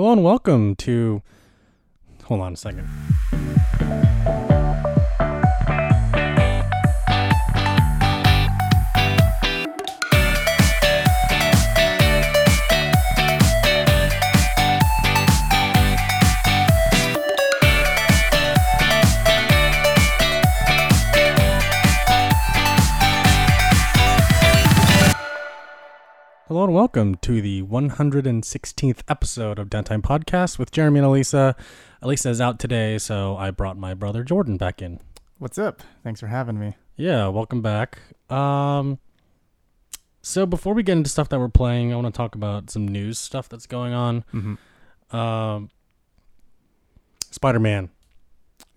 Hello and welcome to. Hold on a second. Welcome to the 116th episode of Downtime Podcast with Jeremy and Elisa. Elisa is out today, so I brought my brother Jordan back in. What's up? Thanks for having me. Yeah, welcome back. Um, so before we get into stuff that we're playing, I want to talk about some news stuff that's going on. Mm-hmm. Um, Spider-Man.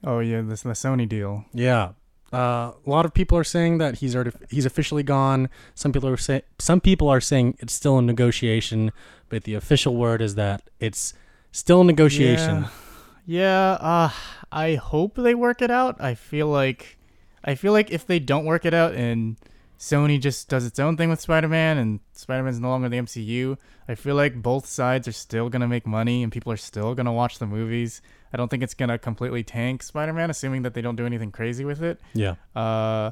Oh yeah, this the Sony deal. Yeah. Uh, a lot of people are saying that he's already he's officially gone. Some people are say some people are saying it's still in negotiation, but the official word is that it's still in negotiation. Yeah. Uh, I hope they work it out. I feel like, I feel like if they don't work it out and Sony just does its own thing with Spider-Man and Spider-Man's no longer the MCU, I feel like both sides are still gonna make money and people are still gonna watch the movies. I don't think it's gonna completely tank Spider-Man, assuming that they don't do anything crazy with it. Yeah. Uh,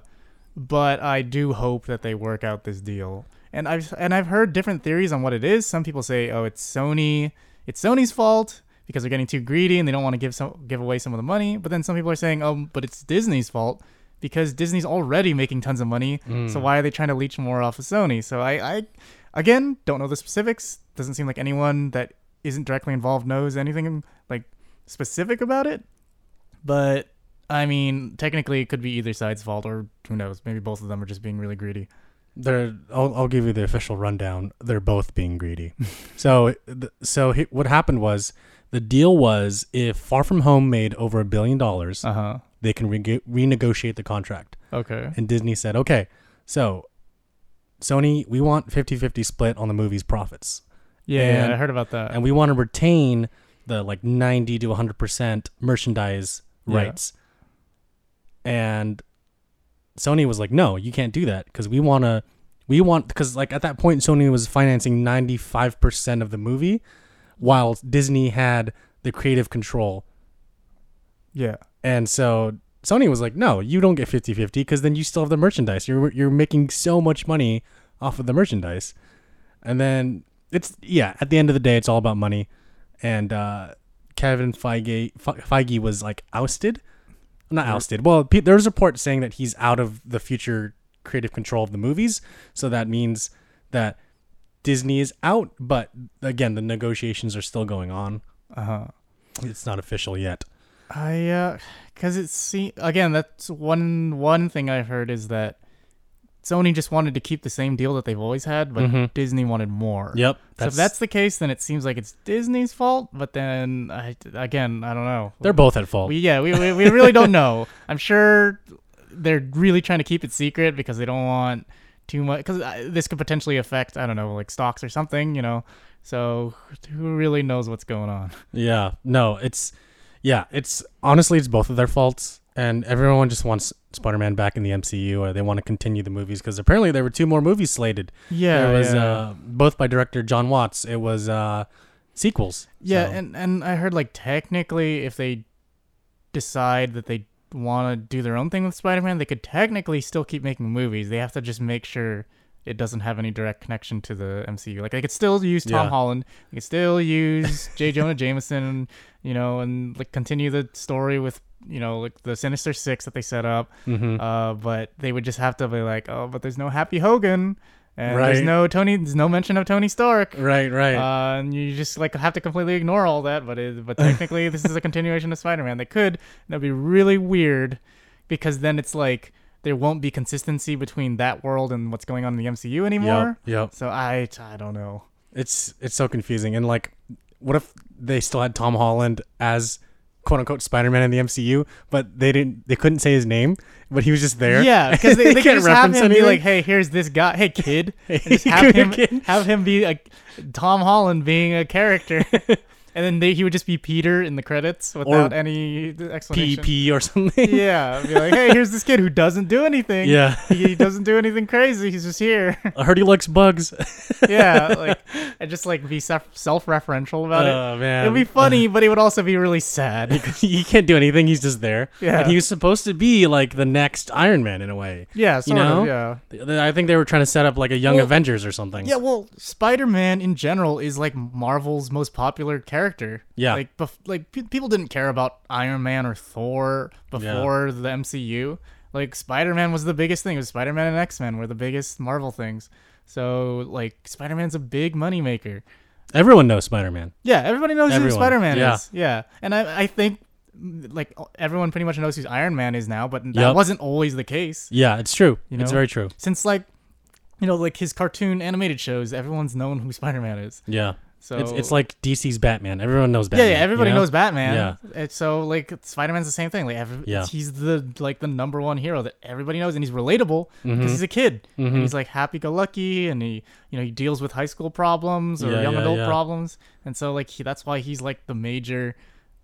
but I do hope that they work out this deal. And I've and I've heard different theories on what it is. Some people say, "Oh, it's Sony. It's Sony's fault because they're getting too greedy and they don't want to give some give away some of the money." But then some people are saying, "Oh, but it's Disney's fault because Disney's already making tons of money. So Mm. why are they trying to leech more off of Sony?" So I, I again don't know the specifics. Doesn't seem like anyone that isn't directly involved knows anything like specific about it. But I mean, technically, it could be either side's fault, or who knows? Maybe both of them are just being really greedy. They're. I'll, I'll give you the official rundown. They're both being greedy. so, so he, what happened was the deal was if Far From Home made over a billion dollars, Uh huh. they can re- renegotiate the contract. Okay. And Disney said, okay, so Sony, we want 50-50 split on the movie's profits. Yeah, And- yeah, I heard about that. and we want to retain the like 90 to 100% merchandise Yeah. rights. And Sony was like, "No, you can't do that because we want to we want because like at that point Sony was financing 95% of the movie while Disney had the creative control. yeah. And so Sony was like, "No, you don't get 50-50 because then you still have the merchandise. You're you're making so much money off of the merchandise." And then it's yeah, at the end of the day it's all about money. And uh Kevin Feige Feige was like ousted. Not ousted. Well, pe- there's reports saying that he's out of the future creative control of the movies, so that means that Disney is out, but again, the negotiations are still going on. Uh huh. It's not official yet. I uh, cause it's see again. That's one one thing I've heard is that Sony just wanted to keep the same deal that they've always had, but Mhm. Disney wanted more. Yep. so if that's the case, then it seems like it's Disney's fault. But then I, again, I don't know. they're both at fault. We, yeah, we, we, we really don't know. I'm sure they're really trying to keep it secret because they don't want too much. Because this could potentially affect, I don't know, like stocks or something, you know. So who really knows what's going on? Yeah, no, it's yeah, it's honestly it's both of their faults, and everyone just wants Spider-Man back in the MCU, or they want to continue the movies because apparently there were two more movies slated. Yeah, there was yeah. uh, both by director John Watts. It was uh, sequels. yeah, so- and and I heard like technically, if they decide that they want to do their own thing with Spider-Man, they could technically still keep making movies. They have to just make sure it doesn't have any direct connection to the MCU. Like they could still use Tom Yeah. Holland, they could still use J. Jonah Jameson, you know, and like continue the story with you know like the Sinister Six that they set up. Mhm. Uh, but they would just have to be like, oh, but there's no Happy Hogan. And there's no Tony. There's no mention of Tony Stark. right, right. Uh, and you just like have to completely ignore all that, but it, but technically this is a continuation of Spider-Man. They could. That'd be really weird, because then it's like there won't be consistency between that world and what's going on in the MCU anymore. Yep, yep. So I I don't know. It's it's so confusing. And like, what if they still had Tom Holland as quote unquote Spider Man in the MCU, but they didn't they couldn't say his name but he was just there. Yeah, because they, they can can't just have reference him be like, "Hey, here's this guy. Hey, kid," Hey, have him kid. have him be a Tom Holland being a character, and then they, he would just be Peter in the credits without any explanation. PP or something. Yeah, be like, "Hey, here's this kid who doesn't do anything. Yeah. he, he doesn't do anything crazy. He's just here." I heard he likes bugs. yeah, like and just like be self self-referential about it. Oh man, It'd be funny, but it would also be really sad. he can't do anything. He's just there. Yeah. and he was supposed to be like the next Iron Man in a way. Yeah, sort know? of. Yeah. I think they were trying to set up like a Young Well, Avengers or something. Yeah, well, Spider-Man in general is like Marvel's most popular character. Yeah. Like bef- like pe- people didn't care about Iron Man or Thor before the MCU. Like Spider-Man was the biggest thing. It was Spider-Man and X-Men were the biggest Marvel things. So like Spider-Man's a big moneymaker. Everyone knows Spider Man. Yeah, everybody knows Everyone. who Spider-Man Yeah. is. Yeah. And I I think like everyone pretty much knows who Iron Man is now, but that Yep. wasn't always the case. Yeah, it's true. You It's very true. Since like you know, like his cartoon animated shows, everyone's known who Spider-Man is. Yeah. So it's it's like DC's Batman. Everyone knows Batman. yeah, yeah everybody you know? knows Batman. Yeah. And so like Spider Man's the same thing. Like every, Yeah. he's the like the number one hero that everybody knows, and he's relatable because Mhm. he's a kid Mhm. and he's like happy go lucky, and he you know he deals with high school problems or Yeah, young yeah, adult problems, and so like he, that's why he's like the major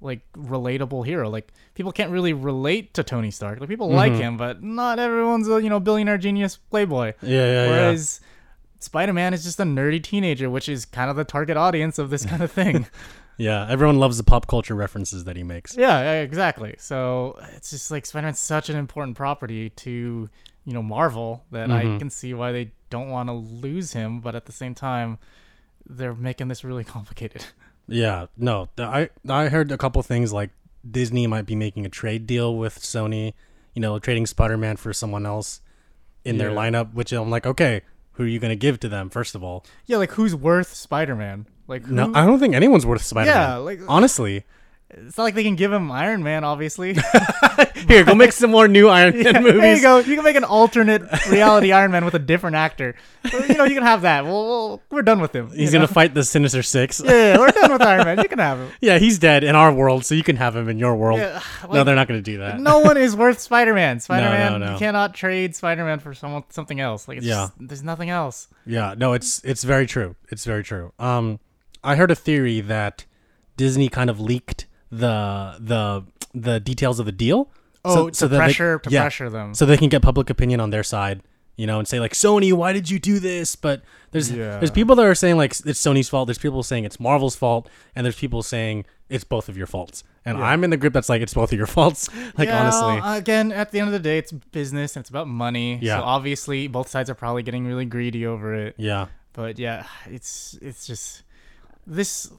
like relatable hero. Like people can't really relate to Tony Stark. Like people like Mhm. him, but not everyone's a you know billionaire genius playboy. Yeah, yeah, yeah. Whereas Spider Man is just a nerdy teenager, which is kind of the target audience of this kind of thing. Yeah, everyone loves the pop culture references that he makes. Yeah, yeah, exactly. So it's just like Spider-Man's such an important property to you know Marvel that I Mhm. can see why they don't want to lose him, but at the same time, they're making this really complicated. Yeah, no, I I heard a couple things like Disney might be making a trade deal with Sony, you know, trading Spider-Man for someone else in their lineup, which I'm like, okay, who are you going to give to them first of all? yeah, like who's worth Spider-Man? Like who, No, I don't think anyone's worth Spider-Man. yeah, like Honestly. It's not like they can give him Iron Man, obviously. Here, go make some more new Iron Man Yeah, movies. There you go. You can make an alternate reality Iron Man with a different actor. Well, you know, you can have that. Well, well we're done with him. He's you going know? to fight the Sinister 6. Yeah, we're done with Iron Man. You can have him. Yeah, he's dead in our world, so you can have him in your world. Yeah, no, they're not going to do that. no one is worth Spider-Man. Spider-Man, no. you cannot trade Spider-Man for someone something else. Like, it's Yeah. just, there's nothing else. Yeah, no, it's it's very true. It's very true. Um, I heard a theory that Disney kind of leaked the the the details of the deal. Oh, to that they- pressure to yeah, pressure them. so they can get public opinion on their side, you know, and say like Sony, why did you do this? But there's Yeah. there's people that are saying like it's Sony's fault. There's people saying it's Marvel's fault, and there's people saying it's both of your faults. And Yeah. I'm in the group that's like it's both of your faults. Like Yeah, honestly, again, at the end of the day, it's business and it's about money. Yeah. So obviously, both sides are probably getting really greedy over it. yeah, But yeah, it's it's just this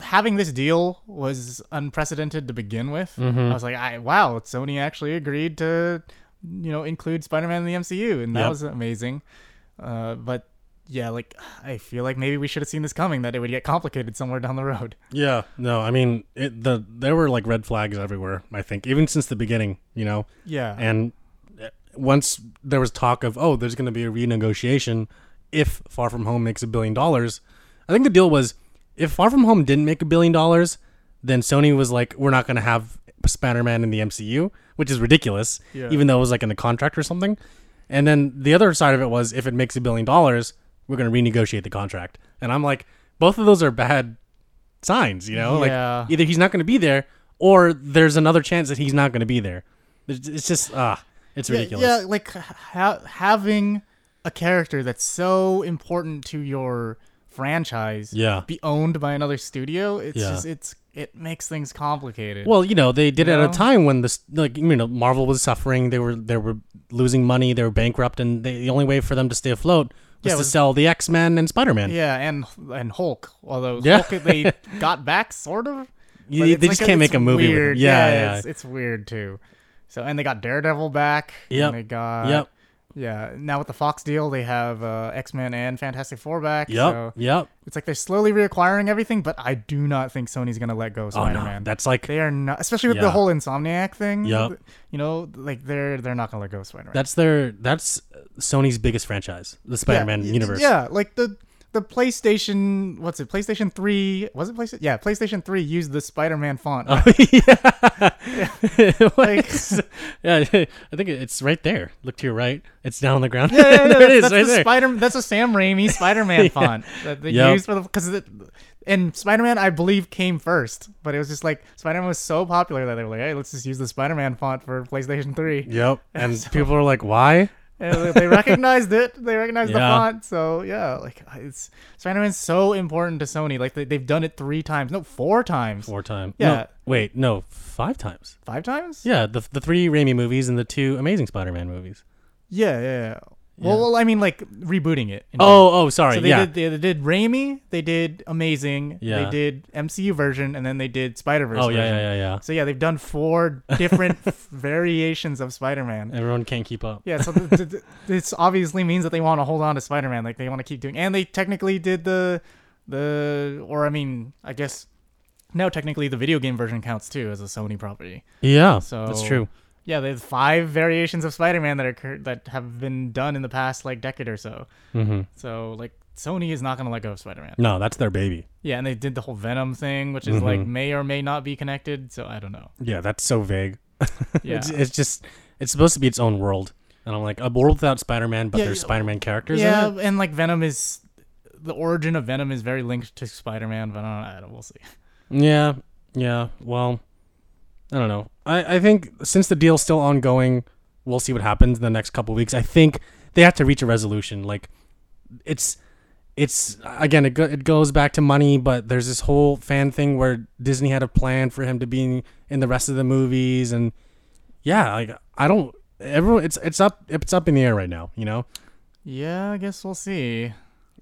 having this deal was unprecedented to begin with. Mhm. I was like, I wow, Sony actually agreed to you know include Spider-Man in the MCU, and that Yep. was amazing. Uh, but yeah, like I feel like maybe we should have seen this coming that it would get complicated somewhere down the road. yeah. No, I mean it, the there were like red flags everywhere. I think even since the beginning, you know. Yeah, And uh, once there was talk of, oh, there's going to be a renegotiation if Far From Home makes a billion dollars, I think the deal was if Far From Home didn't make a billion dollars, then Sony was like, we're not going to have Spider Man in the MCU, which is ridiculous, Yeah. even though it was like in the contract or something. And then the other side of it was if it makes a billion dollars, we're going to renegotiate the contract. And I'm like, both of those are bad signs, you know? Yeah. Like either he's not going to be there or there's another chance that he's not going to be there. It's just ah, it's yeah, ridiculous. yeah, like ha- having a character that's so important to your franchise Yeah. be owned by another studio. It's Yeah. just it's it makes things complicated. Well, you know, they did it at a time when this like you know Marvel was suffering. They were they were losing money. They were bankrupt, and they, the only way for them to stay afloat was Yeah, it to was- sell the X Men and Spider Man. yeah, and and Hulk, although Yeah. Hulk they got back sort of. You- they it's just like can't make a movie. Weird. it. Yeah, yeah, It's, it's weird too. So and they got Daredevil back. Yeah. They got Yep. Yeah. Now with the Fox deal, they have uh, X Men and Fantastic Four back. Yep. So Yep. it's like they're slowly reacquiring everything, but I do not think Sony's gonna let go of Oh Spider no, Man. that's like they are not, especially with Yeah. the whole Insomniac thing. Yep. You know, like they're they're not gonna let go Spider Man. that's their that's Sony's biggest franchise, the Spider Man yeah, universe. Yeah, like the the PlayStation. What's it? PlayStation Three. Was it PlayStation? Yeah, PlayStation Three used the Spider-Man font. Oh, yeah. Like- yeah, I think it's right there. Look to your right. It's down on the ground. Yeah, yeah, yeah, there it is, that's right the there. Spider. That's a Sam Raimi Spider-Man Yeah. font that they Yep. used for the because it, and Spider-Man I believe came first, but it was just like Spider-Man was so popular that they were like, hey, let's just use the Spider-Man font for PlayStation Three. Yep. And So- people are like, why? And they- recognized it. They recognized the font. So yeah, like uh, it's Spider-Man's so important to Sony. Like they, they've done it three times, no, four times, Four times. Yeah. No, wait, no, five times. five times. Yeah, the the three Raimi movies and the two Amazing Spider-Man movies. yeah, yeah. yeah. Well, well, I mean, like rebooting it. in Oh, oh, sorry. So they yeah. did they, they did Raimi, they did Amazing, Yeah. they did MCU version, and then they did Spider Verse. oh, yeah, yeah, yeah, yeah. So yeah, they've done four different variations of Spider Man. Everyone can't keep up. Yeah, so th- th- th- this obviously means that they want to hold on to Spider Man, like they want to keep doing, and they technically did the the or I mean, I guess now technically the video game version counts too as a Sony property. Yeah, So that's true. Yeah, there's five variations of Spider Man that are that have been done in the past like decade or so. hmm So like Sony is not gonna let go of Spider Man. No, that's their baby. Yeah, and they did the whole Venom thing, which is like Mhm. may or may not be connected. So I don't know. Yeah, that's so vague. Yeah, It's, it's just it's supposed to be its own world, and I'm like a world without Spider-Man, but Yeah, there's. Spider-Man characters yeah, in it. and like Venom is the origin of Venom is very linked to Spider Man, but I don't, don't, we'll see. Yeah, yeah. Well, I don't know. I I think since the deal's still ongoing, we'll see what happens in the next couple weeks. I think they have to reach a resolution. Like, it's it's again it, go, it goes back to money, but there's this whole fan thing where Disney had a plan for him to be in the rest of the movies, and yeah, like I don't. Everyone, it's it's up it's up in the air right now, you know. Yeah, I guess we'll see.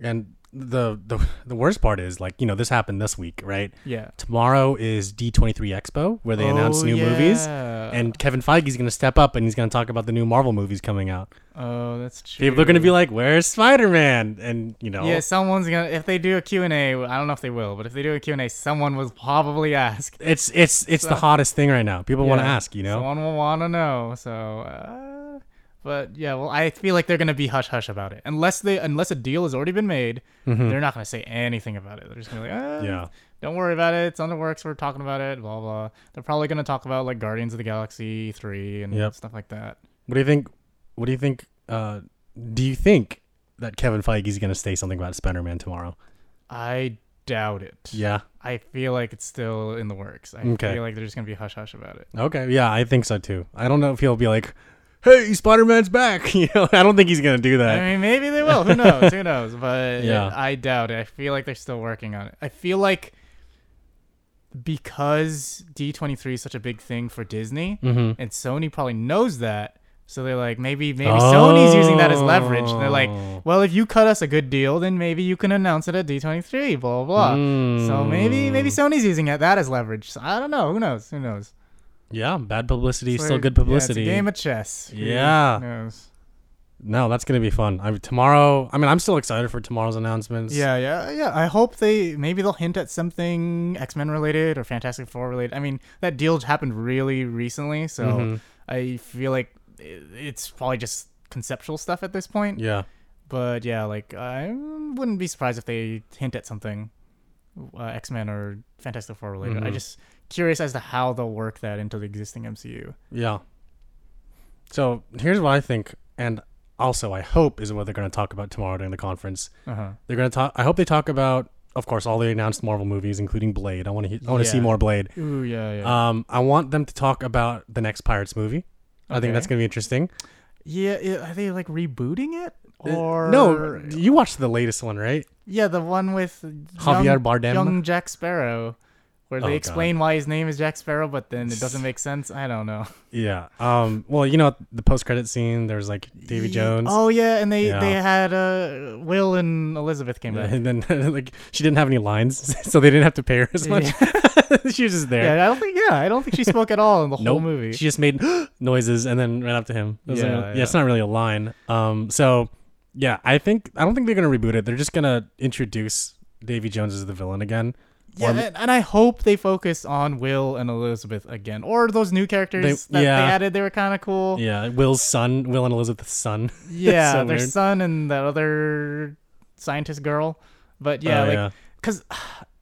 And the the the worst part is like you know this happened this week, right? Yeah, Tomorrow is D23 Expo where they announce Oh, new movies. And Kevin Feige is going to step up and he's going to talk about the new Marvel movies coming out. oh, that's true. People are going to be like, "Where's Spider-Man?" And you know, Yeah, someone's gonna if they do a Q and A. I don't know if they will, but if they do a Q and A, someone will probably ask. it's it's it's the hottest thing right now. People want to ask, you know. someone will want to know. So, uh, but yeah, well, I feel like they're gonna be hush hush about it unless they unless a deal has already been made. Mhm. They're not gonna say anything about it. They're just gonna be like, ah, Yeah. don't worry about it. It's on the works. We're talking about it. Blah blah. They're probably gonna talk about like Guardians of the Galaxy three and Yep. stuff like that. What do you think? What do you think? Uh, do you think that Kevin Feige's going to say something about Spider-Man tomorrow? I doubt it. Yeah. I feel like it's still in the works. I Okay. feel like they're just gonna be hush hush about it. Okay. Yeah, I think so too. I don't know if he'll be like, "Hey, Spider-Man's back." You know, I don't think he's going to do that. I mean, maybe they will. Who knows? Who knows? But Yeah. I doubt it. I feel like they're still working on it. I feel like because D23 is such a big thing for Disney, mm-hmm. and Sony probably knows that. So they're like, maybe maybe Sony's using that as leverage. And they're like, Oh. well, if you cut us a good deal, then maybe you can announce it at D23. Blah blah. blah. So maybe maybe Mm. Sony's using it, that as leverage. So I don't know. Who knows? Who knows? Yeah, bad publicity So, still good yeah, publicity. it's a game of chess. Yeah. no, that's gonna be fun. I mean, tomorrow. I mean, I'm still excited for tomorrow's announcements. Yeah, yeah, yeah. I hope they maybe they'll hint at something X Men related or Fantastic Four related. I mean, that deal happened really recently, so Mhm. I feel like it's probably just conceptual stuff at this point. Yeah. But yeah, like I wouldn't be surprised if they hint at something uh, X Men or Fantastic Four related. I Mhm. just curious as to how they'll work that into the existing MCU. Yeah. So here's what I think, and also I hope is what they're gonna talk about tomorrow during the conference. Uh huh. They're gonna talk. I hope they talk about, of course, all the announced Marvel movies, including Blade. I want to. I want to see more Blade. Ooh yeah yeah. Um, I want them to talk about the next Pirates movie. I think that's gonna be interesting. yeah, yeah. Are they like rebooting it Uh, or no, you watched the latest one, right? Yeah, the one with Javier young, Bardem. young Jack Sparrow, where Oh, they God. explain why his name is Jack Sparrow, but then it doesn't make sense. I don't know. Yeah. Um. Well, you know the post credit scene. There's like Davy Jones. Oh yeah, and they Yeah. they had uh Will and Elizabeth came back. And then like she didn't have any lines, so they didn't have to pay her as much. she was just there. Yeah, I don't think. Yeah, I don't think she spoke at all in the whole movie. She just made noises and then ran up to him. It wasn't Yeah, yeah. it's not really a line. Um, so yeah, I think I don't think they're gonna reboot it. They're just gonna introduce Davy Jones as the villain again. Yeah, or- and, and I hope they focus on Will and Elizabeth again, or those new characters They- that yeah. they added. They were kind of cool. Yeah, Will's son, Will and Elizabeth's son. Yeah, so their weird. son and that other scientist girl. But yeah, Oh, like yeah. because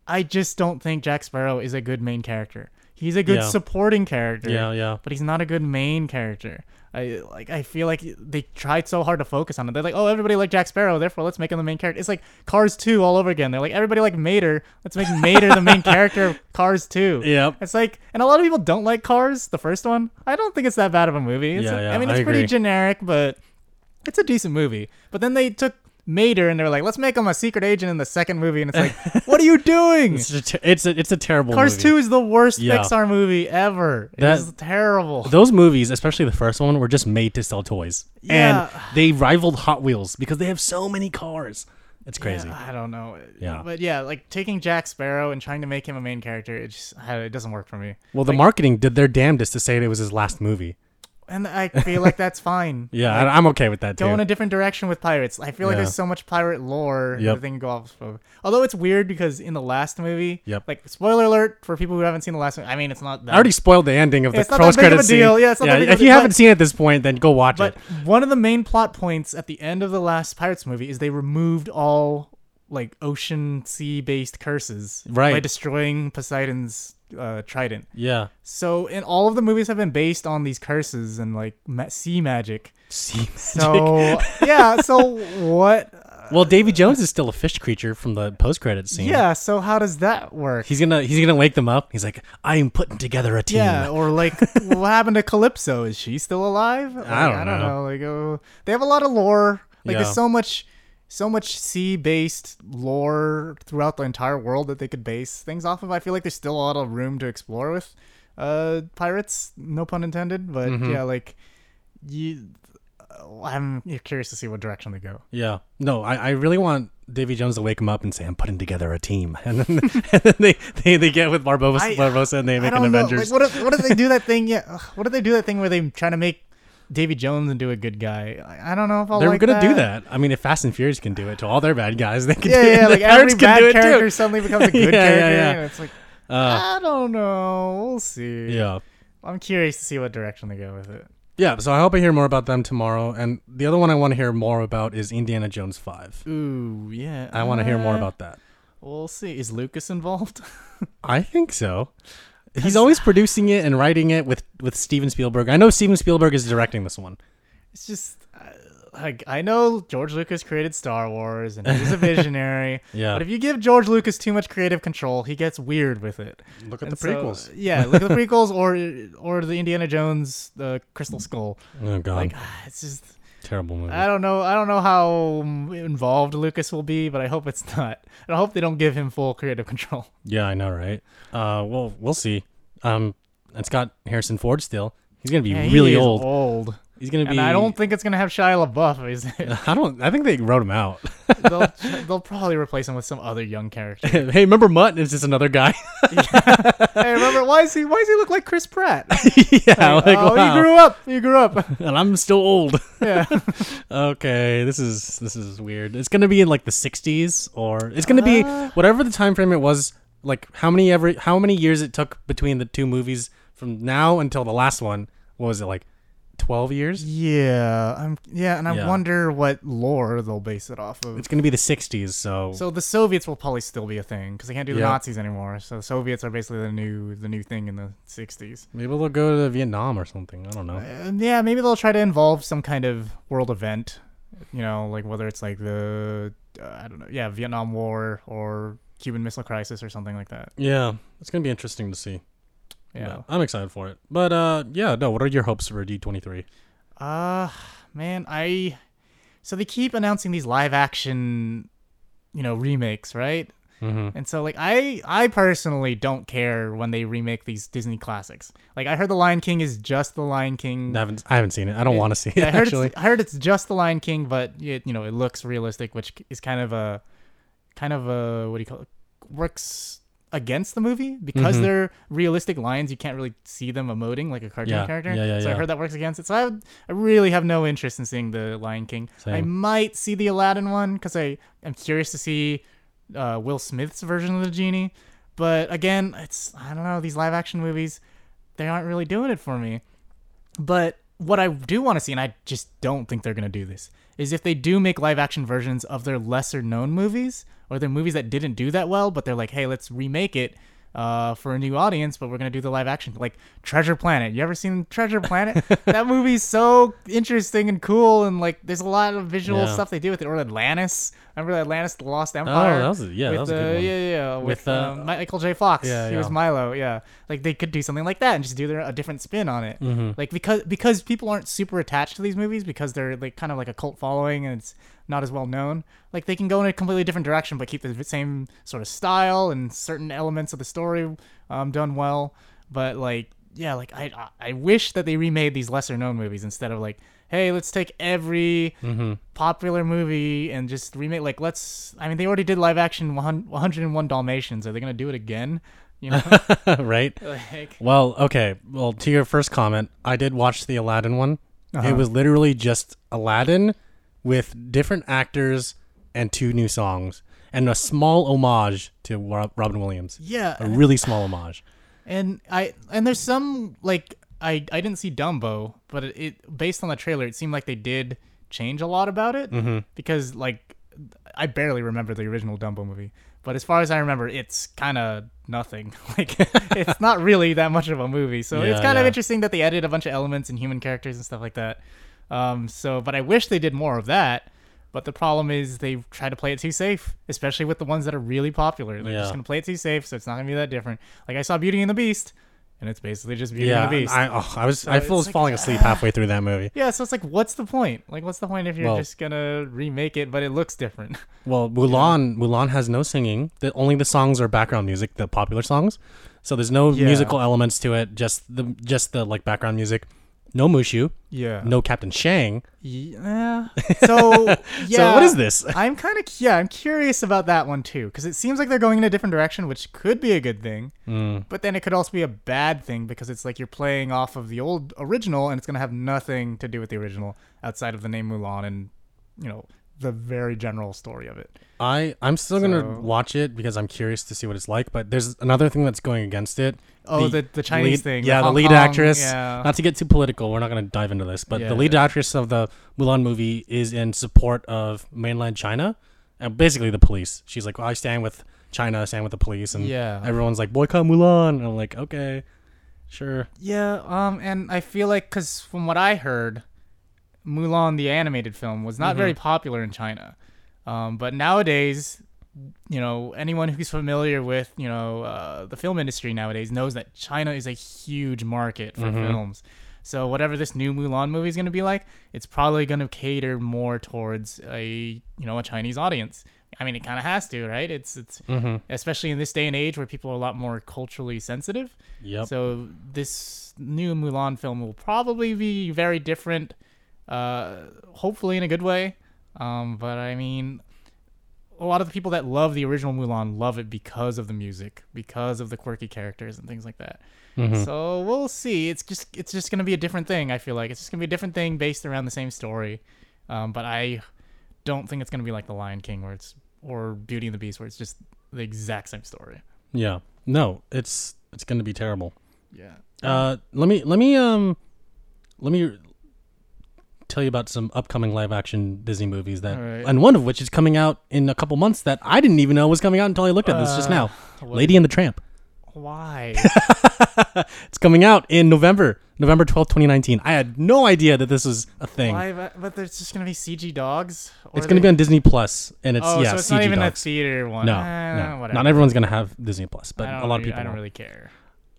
I just don't think Jack Sparrow is a good main character. He's a good Yeah. supporting character. Yeah, yeah. But he's not a good main character. I like. I feel like they tried so hard to focus on it. They're like, oh, everybody like Jack Sparrow, therefore let's make him the main character. It's like Cars 2 all over again. They're like, everybody like Mater, let's make Mater the main character of Cars 2. Yep. It's like, and a lot of people don't like Cars, the first one. I don't think it's that bad of a movie. It's Yeah, a- yeah, I mean, I it's pretty agree. generic, but it's a decent movie. But then they took Mater and they were like, let's make him a secret agent in the second movie. And it's like, what are you doing? It's a, ter- it's a, it's a terrible Cars movie. 2 is the worst Yeah. Pixar movie ever. That- it's terrible. Those movies, especially the first one, were just made to sell toys. Yeah. And they rivaled Hot Wheels because they have so many cars. It's crazy. Yeah, I don't know. Yeah. But yeah, like taking Jack Sparrow and trying to make him a main character, it just it doesn't work for me. Well, the marketing did their damnedest to say it was his last movie. And I feel like that's fine. Yeah, I, I'm okay with that too. Go in a different direction with pirates. I feel like Yeah. there's so much pirate lore Yep. that they can go off of. Although it's weird because in the last movie, Yep. like spoiler alert for people who haven't seen the last one. I mean, it's not that I already spoiled the ending of the It's not that post big of credit scene. deal. Yeah, it's not that big if you haven't but- seen it at this point, then go watch But it. one of the main plot points at the end of the last Pirates movie is they removed all like ocean sea based curses Right. by destroying Poseidon's uh, trident. Yeah. So, and all of the movies have been based on these curses and like ma- sea magic. See, So, yeah. So what? well, Davy Jones is still a fish creature from the post credit scene. Yeah. So how does that work? He's gonna he's gonna wake them up. He's like, I am putting together a team. Yeah, or like, what happened to Calypso? Is she still alive? Like, I don't I don't know. know. Like, oh, they have a lot of lore. Like, Yeah. there's so much, so much sea-based lore throughout the entire world that they could base things off of. I feel like there's still a lot of room to explore with uh pirates. No pun intended. But Mm-hmm. yeah, like, you. I'm curious to see what direction they go. Yeah. No, I, I really want Davy Jones to wake him up and say, I'm putting together a team. And then, and then they, they, they get with Barbossa, I- Barbossa and they make an know. Avengers. Like, what if what if they do that thing? Yeah, what if they do that thing where they try to make Davy Jones into a good guy? I, don't know if I'll They're like gonna do that. I mean, if Fast and Furious can do it to all their bad guys, they can Yeah, do it. yeah, The like every bad character suddenly becomes a good Yeah, yeah, character. yeah. And it's like Uh, I don't know. We'll see. yeah. I'm curious to see what direction they go with it. Yeah, so I hope I hear more about them tomorrow. And the other one I want to hear more about is Indiana Jones 5. Ooh, yeah. I want to hear more uh, about that. We'll see. Is Lucas involved? I think so. He's always producing it and writing it with, with Steven Spielberg. I know Steven Spielberg is directing this one. it's just uh, like I know George Lucas created Star Wars and he's a visionary. Yeah. But if you give George Lucas too much creative control, he gets weird with it. Look at And the so, prequels. yeah, look at the prequels or or the Indiana Jones, the Crystal Skull. oh, God. Like it's just Terrible movie. I don't know. I don't know how involved Lucas will be, but I hope it's not. And I hope they don't give him full creative control. Yeah, I know, right? Uh, well, we'll see. Um, it's got Harrison Ford still. He's gonna be Yeah, really is old. Old. He's gonna be. And I don't think it's gonna have Shia LaBeouf. Is it? I don't. I think they wrote him out. they'll they'll probably replace him with some other young character. hey, remember Mutt? It's just another guy. hey, remember why is he why does he look like Chris Pratt? yeah, Like, like, oh, wow. he grew up. He grew up. and I'm still old. yeah. okay, this is this is weird. It's gonna be in like the 60s, or it's gonna be Uh. whatever the time frame it was. Like how many every how many years it took between the two movies from now until the last one? What was it like? 12 years? Yeah. I'm. Yeah, and I Yeah. wonder what lore they'll base it off of. It's gonna be the 60s, so, So the Soviets will probably still be a thing because they can't do the Yeah. Nazis anymore. So the Soviets are basically the new the new thing in the '60s. maybe they'll go to Vietnam or something. I don't know. Uh, yeah, maybe they'll try to involve some kind of world event. You know, like whether it's like the uh, I don't know, yeah, Vietnam War or Cuban Missile Crisis or something like that. Yeah, it's gonna be interesting to see. Yeah. But I'm excited for it. But uh, yeah, no. What are your hopes for D23? Uh man, I so they keep announcing these live action, you know, remakes, right? Mm-hmm. And so like I I personally don't care when they remake these Disney classics. Like I heard The Lion King is just The Lion King. I haven't I haven't seen it. I don't want to see it I heard actually. I heard it's just The Lion King, but it, you know it looks realistic, which is kind of a kind of a what do you call it? Works against the movie because Mhm. they're realistic lions. You can't really see them emoting like a cartoon Yeah, character. yeah, yeah, so I heard that works against it. So I, would, I really have no interest in seeing the Lion King. I might see the Aladdin one because I am curious to see uh, Will Smith's version of the genie. But again, it's I don't know these live action movies, they aren't really doing it for me. But what I do want to see, and I just don't think they're gonna do this, is if they do make live action versions of their lesser known movies or their movies that didn't do that well, but they're like, hey, let's remake it uh, for a new audience, but we're gonna do the live action like Treasure Planet. You ever seen Treasure Planet? that movie's so interesting and cool, and like there's a lot of visual Yeah. stuff they do with it. Or Atlantis. Remember Atlantis, the Lost Empire? Oh, that was a, yeah, with, that was a uh, good one. Yeah, yeah, yeah. With, With, uh, um, Michael J. Fox. yeah, he was. Milo. Yeah, like they could do something like that and just do their, a different spin on it. Mm-hmm. Like because because people aren't super attached to these movies because they're like kind of like a cult following and it's not as well known. Like they can go in a completely different direction but keep the same sort of style and certain elements of the story um, done well. But like yeah, like I I wish that they remade these lesser known movies instead of like hey let's take every Mm-hmm. popular movie and just remake like let's I mean they already did live action 100 101 Dalmatians. Are they gonna do it again? You know, right? like Well, okay. Well, to your first comment, I did watch the Aladdin one. Uh-huh. It was literally just Aladdin with different actors and two new songs and a small homage to Robin Williams. yeah, A really small homage. And I and there's some like I I didn't see Dumbo, but it, it based on the trailer, it seemed like they did change a lot about it Mm-hmm. because like I barely remember the original Dumbo movie, but as far as I remember, it's kind of nothing. Like it's not really that much of a movie, so it's Yeah, kind of yeah. interesting that they added a bunch of elements and human characters and stuff like that. Um, so, but I wish they did more of that. But the problem is they try to play it too safe, especially with the ones that are really popular. They're Yeah. just gonna play it too safe, so it's not gonna be that different. Like I saw Beauty and the Beast, and it's basically just Beauty Yeah, and the Beast. I, oh, I was I was like, falling asleep halfway through that movie. yeah, so it's like, what's the point? Like, what's the point if you're Well- just gonna remake it, but it looks different? Well, Mulan Mulan has no singing. The, only the songs are background music, the popular songs. So there's no Yeah. musical elements to it. Just the just the like background music. No Mushu. Yeah. No Captain Shang. Yeah. So yeah. So what is this? I'm kind of yeah. I'm curious about that one too because it seems like they're going in a different direction, which could be a good thing. Mm. But then it could also be a bad thing because it's like you're playing off of the old original, and it's gonna have nothing to do with the original outside of the name Mulan and you know the very general story of it. I I'm still gonna watch it because I'm curious to see what it's like. But there's another thing that's going against it. Oh, the the Chinese lead- thing. Yeah, the, Hong lead Kong, actress. Yeah. Not to get too political, we're not gonna dive into this, but Yeah. the lead actress of the Mulan movie is in support of mainland China, and basically the police. She's like, well, I stand with China, I stand with the police, and Yeah. everyone's like boycott Mulan. And I'm like, okay, sure. Yeah, um, and I feel like because from what I heard, Mulan the animated film was not very popular in China, um, but nowadays, you know, anyone who's familiar with you know uh, the film industry nowadays knows that China is a huge market for films. So whatever this new Mulan movie is going to be like, it's probably going to cater more towards a you know a Chinese audience. I mean, it kind of has to, right? It's it's Mm-hmm. especially in this day and age where people are a lot more culturally sensitive. Yep. So this new Mulan film will probably be very different, uh, hopefully in a good way. Um, but I mean, a lot of the people that love the original Mulan love it because of the music, because of the quirky characters and things like that. Mhm. So we'll see. It's just it's just gonna be a different thing. I feel like it's just gonna be a different thing based around the same story. Um, but I don't think it's gonna be like The Lion King where it's or Beauty and the Beast where it's just the exact same story. Yeah. No, it's it's gonna be terrible. Yeah. Uh, let me let me um, let me tell you about some upcoming live action Disney movies that, Alright. and one of which is coming out in a couple months that I didn't even know was coming out until I looked at this just Uh, now. Lady and the Tramp. Why? It's coming out in November, November twelfth, twenty nineteen. I had no idea that this was a thing. Why? But, there's just gonna be CG dogs. Or It's going to be on Disney Plus, and it's Oh, yeah, so it's CG not even dogs. a theater one. no, Eh, no, whatever. not everyone's going to have Disney Plus, but a lot of people. I don't really care.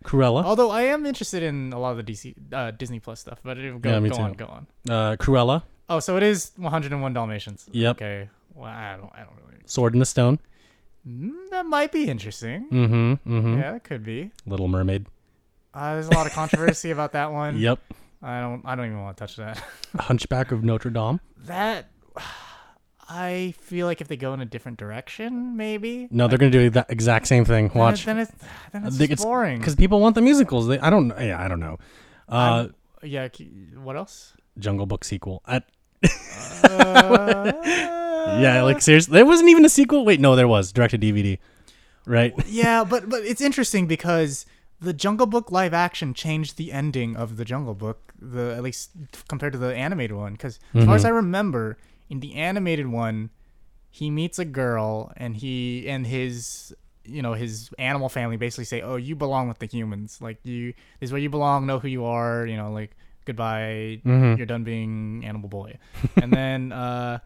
Cruella, Although I am interested in a lot of the DC uh, Disney Plus stuff. But it, go, Yeah, me go too. on, go on. uh, Cruella, Oh, so it is 101 Dalmatians. Yep. Okay. Well, I don't. I don't really. Sword in the Stone. Mm, that might be interesting. Mm-hmm. Mm-hmm. Yeah, it could be. Little Mermaid. Uh, there's a lot of controversy about that one. Yep. I don't. I don't even want to touch that. Hunchback of Notre Dame. That. I feel like if they go in a different direction, maybe. No, they're gonna do that exact same thing. then it- Watch, Then it's then it's, think it's- boring. because people want the musicals. They, I don't. Yeah, I don't know. Uh, yeah. What else? Jungle Book sequel. I, Uh, yeah, like seriously, there wasn't even a sequel. Wait, no, there was directed DVD. Right. yeah, but but it's interesting because the Jungle Book live action changed the ending of the Jungle Book, the at least compared to the animated one. Because as far as. I remember, in the animated one, he meets a girl, and he and his you know his animal family basically say, "Oh, you belong with the humans. Like you, this is where you belong. Know who you are. You know, like goodbye. Mhm. You're done being animal boy." and then uh,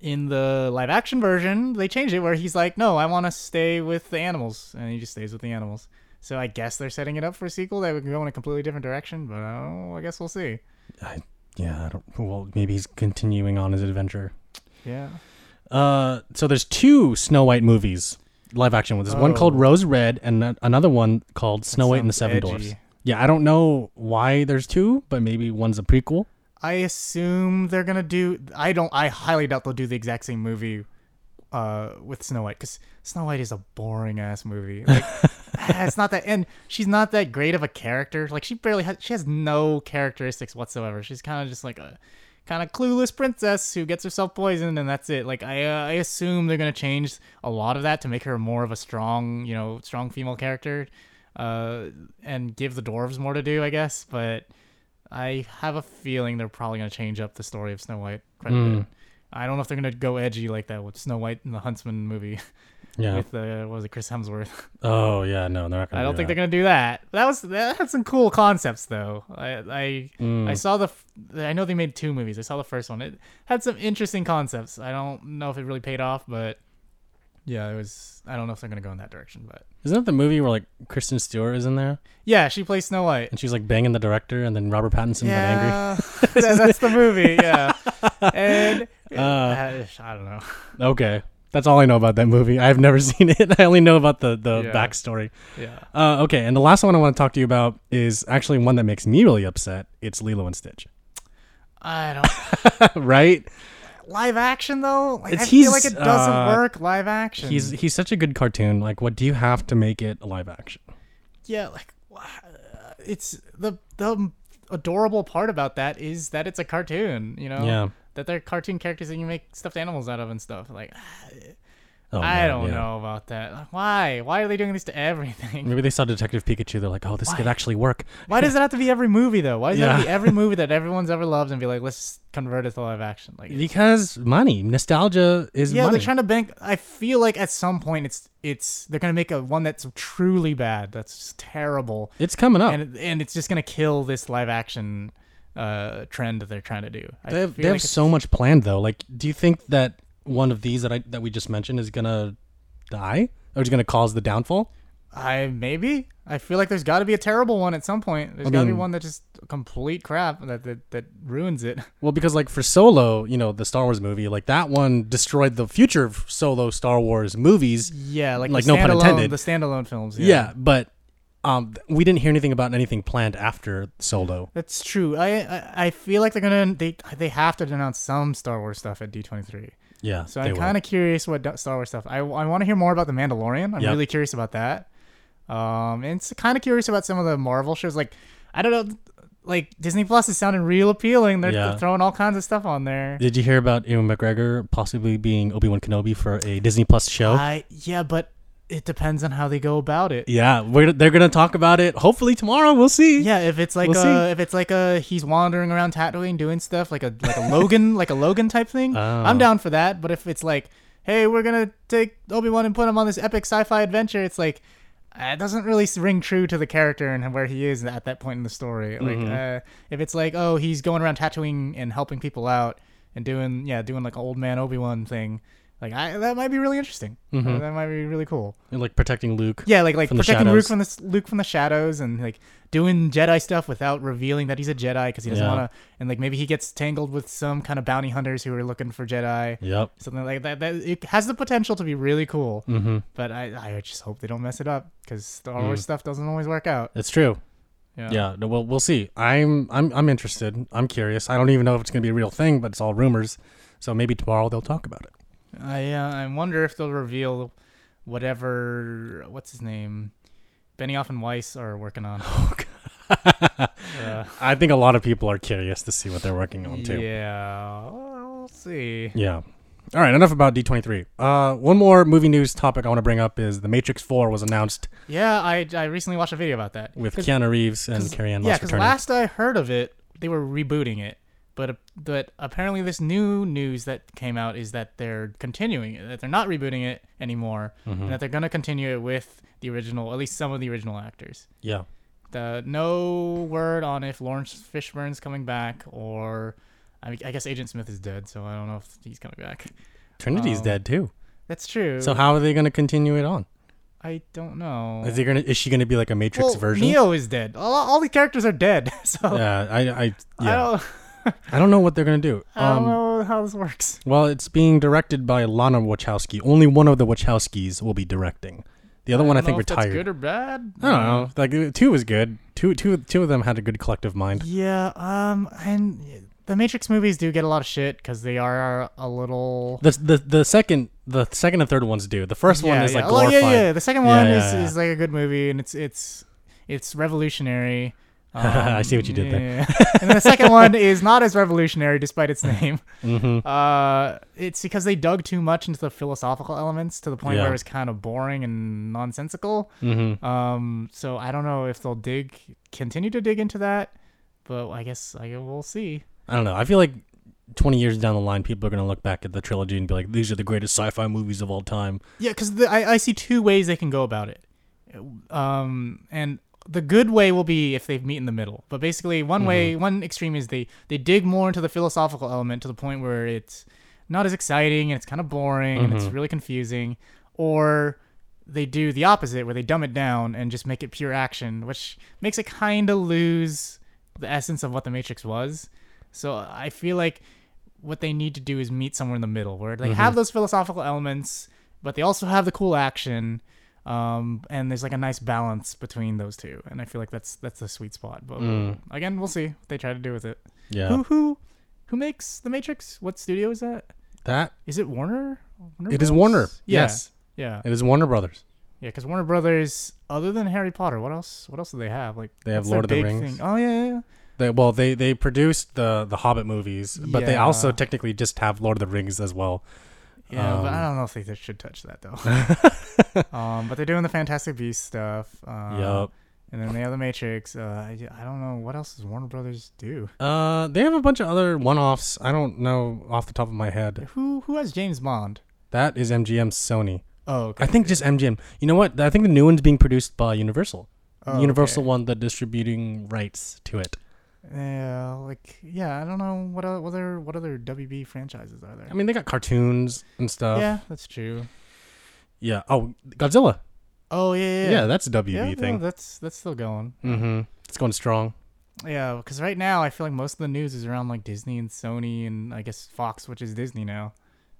in the live action version, they changed it where he's like, "No, I want to stay with the animals," and he just stays with the animals. So I guess they're setting it up for a sequel that would go in a completely different direction, but oh, I guess we'll see. I, yeah, I don't. Well, maybe he's continuing on his adventure. Yeah. Uh, so there's two Snow White movies, live action ones. There's one called Oh. Rose Red and a- another one called Snow White and the Sounds Seven edgy. Dwarfs. Yeah, I don't know why there's two, but maybe one's a prequel. I assume they're gonna do. I don't. I highly doubt they'll do the exact same movie uh, with Snow White because Snow White is a boring ass movie. Like, ah, it's not that, and she's not that great of a character. Like, she barely has. She has no characteristics whatsoever. She's kind of just like a kind of clueless princess who gets herself poisoned, and that's it. Like, I uh, I assume they're gonna change a lot of that to make her more of a strong, you know, strong female character, uh, and give the dwarves more to do, I guess. But I have a feeling they're probably going to change up the story of Snow White quite a Mm. bit. I don't know if they're going to go edgy like that with Snow White and the Huntsman movie Yeah. with uh, what was it Chris Hemsworth. oh yeah, no, they're not gonna. I don't do think that. they're going to do that. That was that had some cool concepts though. I I, Mm. I saw the I know they made two movies. I saw the first one. It had some interesting concepts. I don't know if it really paid off, but yeah, it was. I don't know if they're going to go in that direction, but Isn't that the movie where like Kristen Stewart is in there yeah, she plays Snow White. and she's like banging the director, and then Robert Pattinson got angry? That- that's the movie. Yeah, and Uh, I don't know. Okay, that's all I know about that movie. I've never seen it. I only know about the the Yeah. backstory. Yeah. Uh, okay, and the last one I want to talk to you about is actually one that makes me really upset. It's Lilo and Stitch, I don't. right? live action though, like, I feel like it doesn't uh, work live action. He's he's such a good cartoon. Like, what do you have to make it a live action? yeah, like it's the the adorable part about that is that it's a cartoon. You know. Yeah. That they're cartoon characters that you make stuffed animals out of and stuff. Like, Oh, I man, don't yeah. know about that. Like, why? Why are they doing this to everything? Maybe they saw Detective Pikachu. They're like, oh, this could actually work. Why does it have to be every movie though? Why does it have to be every movie that everyone's ever loved and be like, let's convert it to live action? Like, Because money, nostalgia is yeah, money. they're trying to bank. I feel like at some point it's it's they're gonna make a one that's truly bad, that's just terrible, it's coming up. and and it's just gonna kill this live action uh trend that they're trying to do. They have, they have like so much planned though. Like, do you think that one of these that I that we just mentioned is gonna die or is gonna cause the downfall? I maybe I feel like there's got to be a terrible one at some point. There's got to be one that just complete crap that, that that ruins it. Well, because like for Solo, you know, the Star Wars movie, like that one destroyed the future of Solo Star Wars movies. Yeah, like Like, the no pun standalone- intended. The standalone films. Yeah, Yeah, but um, we didn't hear anything about anything planned after Solo. that's true. I, I I feel like they're gonna they they have to announce some Star Wars stuff at D23. Yeah, So I'm kind of curious what Star Wars stuff. I, I want to hear more about the Mandalorian. I'm Yep. really curious about that. Um, and it's kind of curious about some of the Marvel shows. Like I don't know, like Disney Plus is sounding real appealing. They're, Yeah. they're throwing all kinds of stuff on there. Did you hear about Ewan McGregor possibly being Obi Wan Kenobi for a Disney Plus show? I yeah, but it depends on how they go about it. yeah, we're, they're gonna talk about it. Hopefully tomorrow. We'll see. Yeah, if it's like We'll a see. if it's like a he's wandering around Tatooine doing stuff like a like a Logan like a Logan type thing, Oh. I'm down for that. But if it's like, hey, we're gonna take Obi Wan and put him on this epic sci-fi adventure, it's like uh, it doesn't really ring true to the character and where he is at that point in the story. Like, Mhm. uh, if it's like, oh, he's going around Tatooine and helping people out and doing yeah, doing like an old man Obi Wan thing, like I, that might be really interesting. Mhm. Uh, that might be really cool. like protecting Luke. Yeah, like like protecting Luke from the Luke from the shadows and like doing Jedi stuff without revealing that he's a Jedi because he doesn't Yeah. want to. And like maybe he gets tangled with some kind of bounty hunters who are looking for Jedi, Yep. something like that. That it has the potential to be really cool. Mm-hmm. But I I just hope they don't mess it up because Star Mm. Wars stuff doesn't always work out. It's true. Yeah. Yeah. no, well, we'll see. I'm I'm I'm interested. I'm curious. I don't even know if it's gonna be a real thing, but it's all rumors. So maybe tomorrow they'll talk about it. I uh, I wonder if they'll reveal whatever what's his name, Benioff and Weiss are working on. Uh, I think a lot of people are curious to see what they're working on too. Yeah, we'll see. Yeah. All right, enough about D23. Uh, one more movie news topic I want to bring up is The Matrix 4 was announced Yeah, I, I recently watched a video about that. With Keanu Reeves and Carrie Ann Yeah, because last I heard of it, they were rebooting it. But uh, but apparently, this new news that came out is that they're continuing it. That they're not rebooting it anymore, Mm-hmm. and that they're gonna continue it with the original, at least some of the original actors. yeah. The no word on if Laurence Fishburne's coming back or. I, mean, I guess Agent Smith is dead, so I don't know if he's coming back. Trinity's Um, dead too. That's true. So how are they going to continue it on? I don't know. Is he gonna? Is she gonna be like a Matrix well, version? Neo is dead. All, all the characters are dead. So Yeah, I, I, I yeah, don't, I don't know what they're gonna do. I don't Um, know how this works. well, it's being directed by Lana Wachowski. Only one of the Wachowskis will be directing. The other one I think retired. good or bad? I don't know. Like uh, two was good. Two, two, two of them had a good collective mind. Yeah, um, and the Matrix movies do get a lot of shit because they are a little. The, the the second the second and third ones do. The first one is yeah. like Oh, yeah, yeah. The second Yeah, one yeah, is, yeah. is like a good movie, and it's it's it's revolutionary. I see what you did there. there. and then the second one is not as revolutionary, despite its name. Mm-hmm. Uh, it's because they dug too much into the philosophical elements to the point Yeah. where it's kind of boring and nonsensical. Mm-hmm. Um, so I don't know if they'll dig, continue to dig into that, but I guess I we'll see. I don't know. I feel like twenty years down the line, people are gonna look back at the trilogy and be like, "These are the greatest sci-fi movies of all time." Yeah, because I I see two ways they can go about it. Um, and the good way will be if they meet in the middle. But basically, one way, mm-hmm. one extreme is they they dig more into the philosophical element to the point where it's not as exciting and it's kind of boring and it's mm-hmm. really confusing, or they do the opposite where they dumb it down and just make it pure action, which makes it kind of lose the essence of what the Matrix was. So I feel like what they need to do is meet somewhere in the middle where they have mm-hmm. those philosophical elements, but they also have the cool action. Um, and there's like a nice balance between those two, and I feel like that's that's the sweet spot. But Mm. again, we'll see what they try to do with it. Yeah, Who who who makes the Matrix? What studio is that? that Is it Warner? Warner it is Bros? Warner. Yeah, Yes, yeah, it is Warner Brothers. yeah. Because Warner Brothers, other than Harry Potter, what else? What else do they have? Like They have Lord of the Rings. Thing? Oh yeah, yeah, yeah. They, well, they they produced the the Hobbit movies, but they also technically just have Lord of the Rings as well. Yeah, but I Um, don't know if they should touch that though. um, but they're doing the Fantastic Beast stuff. Uh, yup. And then they have the Matrix. Uh, I, I don't know what else does Warner Brothers do. Uh, they have a bunch of other one-offs. I don't know off the top of my head. Who who has James Bond? That is MGM Sony. Oh, okay. I think just MGM. You know what? I think the new one's being produced by Universal. Oh, Universal okay. won the distributing rights to it. Yeah, like yeah, I don't know what o- what other what other WB franchises are there. I mean, they got cartoons and stuff. yeah, that's true. Yeah. Oh, Godzilla. Oh yeah, Yeah, yeah, that's a WB yeah. no, thing. that's that's still going. mm-hmm. It's going strong. Yeah, because right now I feel like most of the news is around like Disney and Sony and I guess Fox, which is Disney now.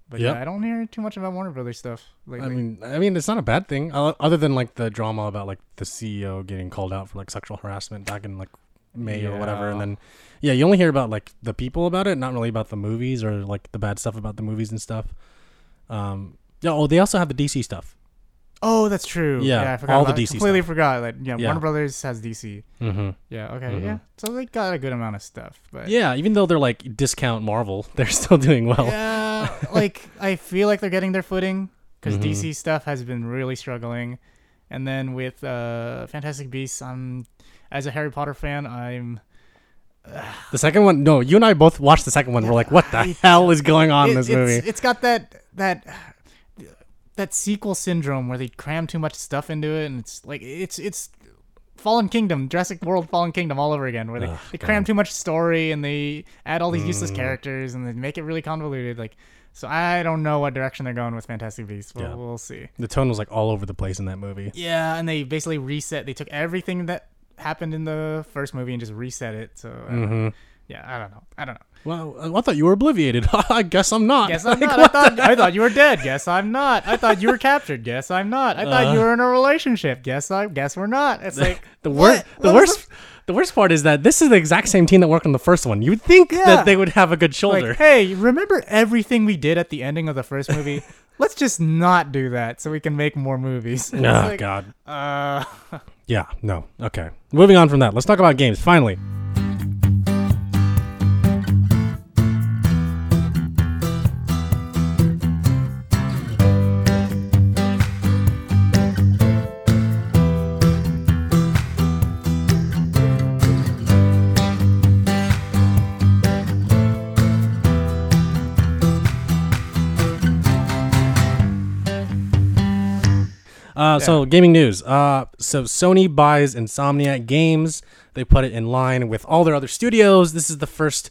But Yep. yeah, I don't hear too much about Warner Brothers stuff lately. I mean, I mean, it's not a bad thing, other than like the drama about like the CEO getting called out for like sexual harassment back in like May or whatever, and then yeah, you only hear about like the people about it, not really about the movies or like the bad stuff about the movies and stuff. Um, yeah. Oh, they also have the DC stuff. oh, that's true. Yeah, I forgot. all the DC Completely stuff. forgot that. Yeah, Yeah. Warner Brothers has DC. Mm-hmm. Yeah. Okay. Mhm. Yeah. So they got a good amount of stuff, but Yeah, even though they're like discount Marvel, they're still doing well. yeah, like I feel like they're getting their footing because Mhm. DC stuff has been really struggling, and then with uh, Fantastic Beasts, I'm as a Harry Potter fan, I'm The second one, no, you and I both watched the second one. We're like, what the hell is going on in this it's, movie? It's got that that that sequel syndrome where they cram too much stuff into it, and it's like it's it's Fallen Kingdom, Jurassic World, Fallen Kingdom all over again, where they, they cram God. too much story and they add all these useless Mm. characters and they make it really convoluted. Like, so I don't know what direction they're going with Fantastic Beasts. We'll, Yeah. we'll see. the tone was like all over the place in that movie. Yeah, and they basically reset. They took everything that happened in the first movie and just reset it. So uh, Mm-hmm. yeah, I don't know. I don't know. Well, I thought you were obliviated. I guess I'm not. Guess I'm Like, not. I thought I thought you were dead. Guess I'm not. I thought you were captured. Guess I'm not. I thought you Uh. were in a relationship. Guess I guess we're not. It's like The what? worst, the worst, the worst part is that this is the exact same team that worked on the first one. You'd think Yeah. that they would have a good shoulder. Like, hey, remember everything we did at the ending of the first movie? Let's just not do that so we can make more movies. Oh like, God. Uh, Yeah. No. Okay. Moving on from that. Let's talk about games. Finally. Uh, So gaming news. Uh, so Sony buys Insomniac Games. They put it in line with all their other studios. This is the first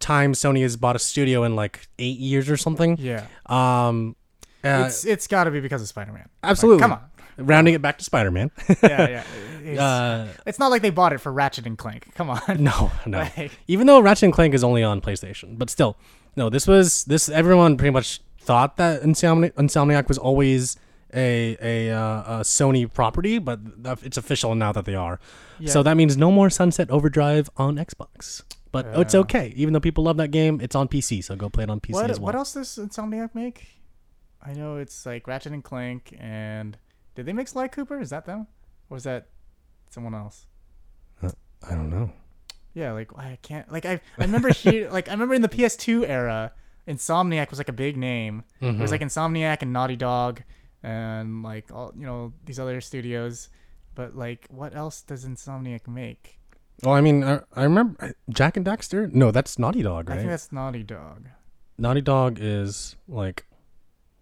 time Sony has bought a studio in like eight years or something. Yeah. Um, uh, it's it's got to be because of Spider-Man. absolutely. come on. Rounding it back to Spider Man. Yeah, yeah. It's, uh, it's not like they bought it for Ratchet and Clank. Come on. no, no. Like- Even though Ratchet and Clank is only on PlayStation, but still, no. This was this. Everyone pretty much thought that Insomni- Insomniac was always a a, uh, a Sony property, but it's official now that they are. So that means no more Sunset Overdrive on Xbox. But it's okay. Even though people love that game, it's on PC, so go play it on PC What as well. what else does Insomniac make? I know it's like Ratchet and Clank and did they make Sly Cooper? Is that them? Or is that someone else? I don't know. Yeah, like I can't like I I remember here like I remember in the PS2 era, Insomniac was like a big name. It Mm-hmm. was like Insomniac and Naughty Dog and like all you know these other studios. But like, what else does Insomniac make? Well, I mean, I, I remember uh, Jak and Daxter. No, that's Naughty Dog, right I think that's Naughty Dog. Naughty Dog is like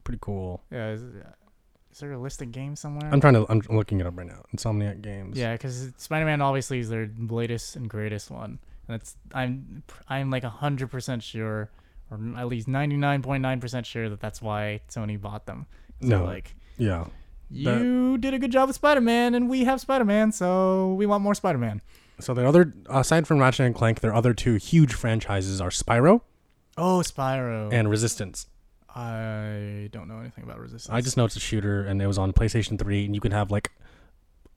pretty cool. Yeah, is, is there a listed game somewhere? I'm trying to. I'm looking it up right now. Insomniac Games. Yeah, because Spider-Man obviously is their latest and greatest one. And that's I'm I'm like hundred percent sure, or at least ninety nine point nine percent sure that that's why Sony bought them. So No. like Yeah. you did a good job with Spider-Man, and we have Spider-Man, so we want more Spider-Man. So the other, aside from Ratchet and Clank, their other two huge franchises are Spyro Oh, Spyro. and Resistance. I don't know anything about Resistance. I just know it's a shooter, and it was on PlayStation 3, and you can have like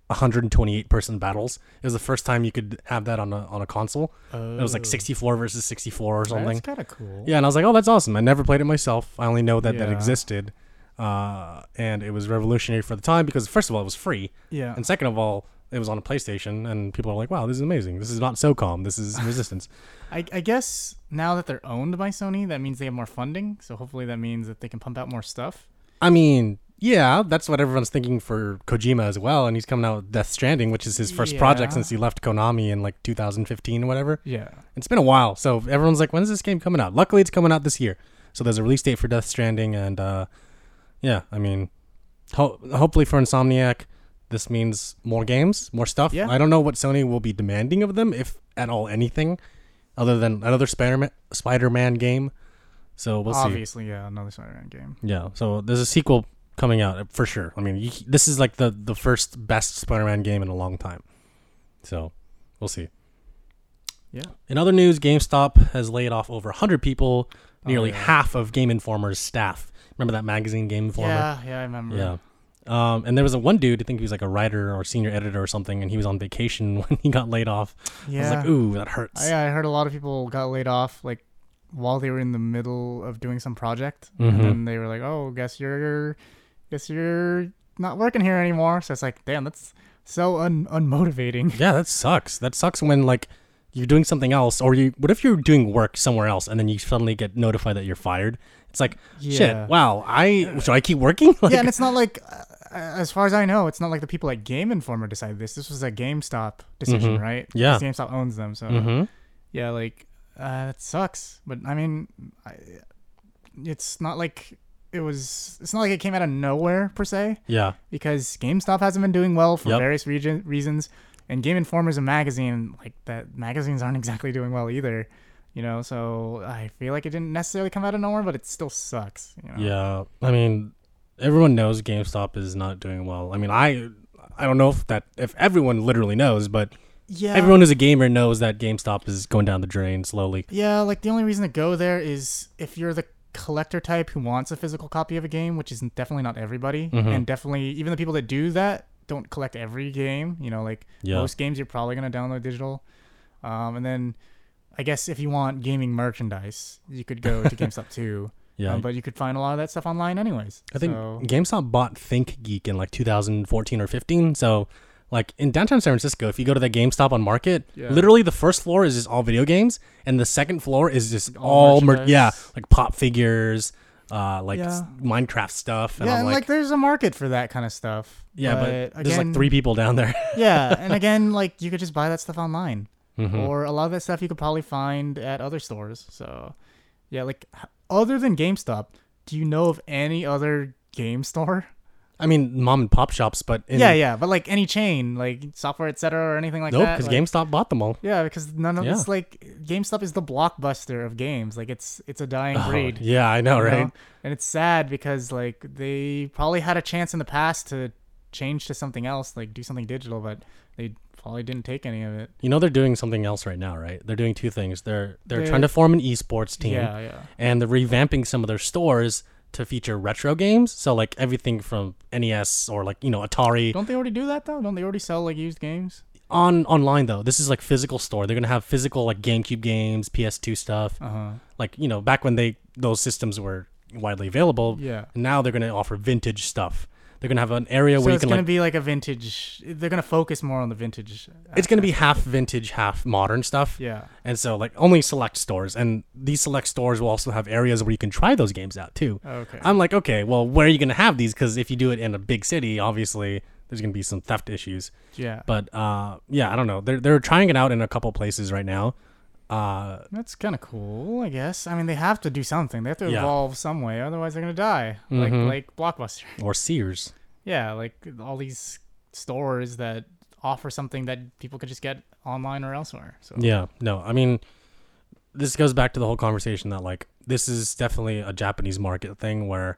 128 person battles. It was the first time you could have that on a on a console. It was like Oh. 64 versus 64 or something. That's kind of cool. Yeah, and I was like, oh, that's awesome. I never played it myself. I only know that that existed. Uh, and it was revolutionary for the time because, first of all, it was free. Yeah. And second of all, it was on a PlayStation, and people are like, wow, this is amazing. This is not SOCOM. This is Resistance. I, I guess now that they're owned by Sony, that means they have more funding. So hopefully that means that they can pump out more stuff. I mean, yeah, that's what everyone's thinking for Kojima as well. And he's coming out with Death Stranding, which is his first project since he left Konami in like 2015 or whatever. Yeah. It's been a while. So everyone's like, when's this game coming out? Luckily, it's coming out this year. So there's a release date for Death Stranding. And uh, yeah, I mean, ho- hopefully for Insomniac, this means more games, more stuff. Yeah. I don't know what Sony will be demanding of them, if at all anything, other than another Spider-Man, Spider-Man game. So we'll see. Obviously, yeah, another Spider-Man game. Yeah, so there's a sequel coming out for sure. I mean, you, this is like the the first best Spider-Man game in a long time. So, we'll see. Yeah. In other news, GameStop has laid off over 100 people, oh, nearly yeah. half of Game Informer's staff. Remember that magazine, Game Informer? Yeah, yeah, I remember. Yeah. Um, and there was a one dude, I think he was like a writer or senior editor or something, and he was on vacation when he got laid off. I Yeah. was like, ooh, that hurts. I, I heard a lot of people got laid off like while they were in the middle of doing some project, Mhm. and then they were like, "Oh, guess you're, guess you're not working here anymore." So it's like, damn, that's so un- unmotivating. Yeah, that sucks. That sucks when like you're doing something else, or you. What if you're doing work somewhere else and then you suddenly get notified that you're fired? It's like Yeah. shit. Wow, I should I keep working? Like, yeah, and it's not like, uh, as far as I know, it's not like the people at Game Informer decided this. This was a GameStop decision, Mhm. right? Yeah. GameStop owns them, so Mhm. yeah, like uh, that sucks. But I mean, I, it's not like it was. It's not like it came out of nowhere per se. yeah, because GameStop hasn't been doing well for Yep. various region, reasons, and Game Informer's a magazine. Like that, magazines aren't exactly doing well either. You know, so I feel like it didn't necessarily come out of nowhere, but it still sucks. You know? yeah. I mean, everyone knows GameStop is not doing well. I mean, I I don't know if that if everyone literally knows, but yeah. everyone who's a gamer knows that GameStop is going down the drain slowly. Yeah, like the only reason to go there is if you're the collector type who wants a physical copy of a game, which is definitely not everybody, Mhm. and definitely even the people that do that don't collect every game. You know, like Yeah. most games you're probably gonna download digital. Um, and then I guess if you want gaming merchandise, you could go to GameStop too. Yeah, Um, but you could find a lot of that stuff online anyways. I think So, GameStop bought ThinkGeek in like 2014 or 15. So, like in downtown San Francisco, if you go to the GameStop on Market, Yeah. literally the first floor is just all video games, and the second floor is just All all, mer- yeah, like pop figures, uh, like Yeah. Minecraft stuff. And yeah, I'm and like, like, there's a market for that kind of stuff. yeah, but, again, there's like three people down there. yeah, and again, like you could just buy that stuff online. Mhm. or a lot of that stuff you could probably find at other stores. So, yeah, like other than GameStop, do you know of any other game store? I mean, mom and pop shops, but in, yeah, yeah, but like any chain, like software, etc., or anything like nope, that. because like- GameStop bought them all. Yeah, because none of Yeah. it's like GameStop is the blockbuster of games. Like it's it's a dying Oh, breed. yeah, I know, right? And it's sad because like they probably had a chance in the past to change to something else, like do something digital, but they probably didn't take any of it. You know they're doing something else right now, right? They're doing two things. They're they're They- trying to form an esports team, Yeah, yeah. and they're revamping some of their stores to feature retro games. So like everything from NES or like you know Atari Don't they already do that though? Don't they already sell like used games? on online though. This is like physical store. They're gonna have physical like GameCube games, PS2 stuff. Uh huh. Like you know back when they those systems were widely available. Yeah. Now they're gonna offer vintage stuff. They're gonna have an area So where you can. it's gonna like be like a vintage. They're gonna focus more on the vintage. it's gonna be half vintage, half modern stuff. Yeah. And so like only select stores, and these select stores will also have areas where you can try those games out too. Okay. I'm like, okay, well, where are you gonna have these? Because if you do it in a big city, obviously there's gonna be some theft issues. yeah. But uh, yeah, I don't know. They're they're trying it out in a couple places right now. Uh, That's kind of cool, I guess. I mean, they have to do something. They have to Yeah. evolve some way, otherwise they're gonna die. Mhm. Like like Blockbuster. or Sears. Yeah, like all these stores that offer something that people could just get online or elsewhere. So Yeah, no, I mean, this goes back to the whole conversation that like this is definitely a Japanese market thing where,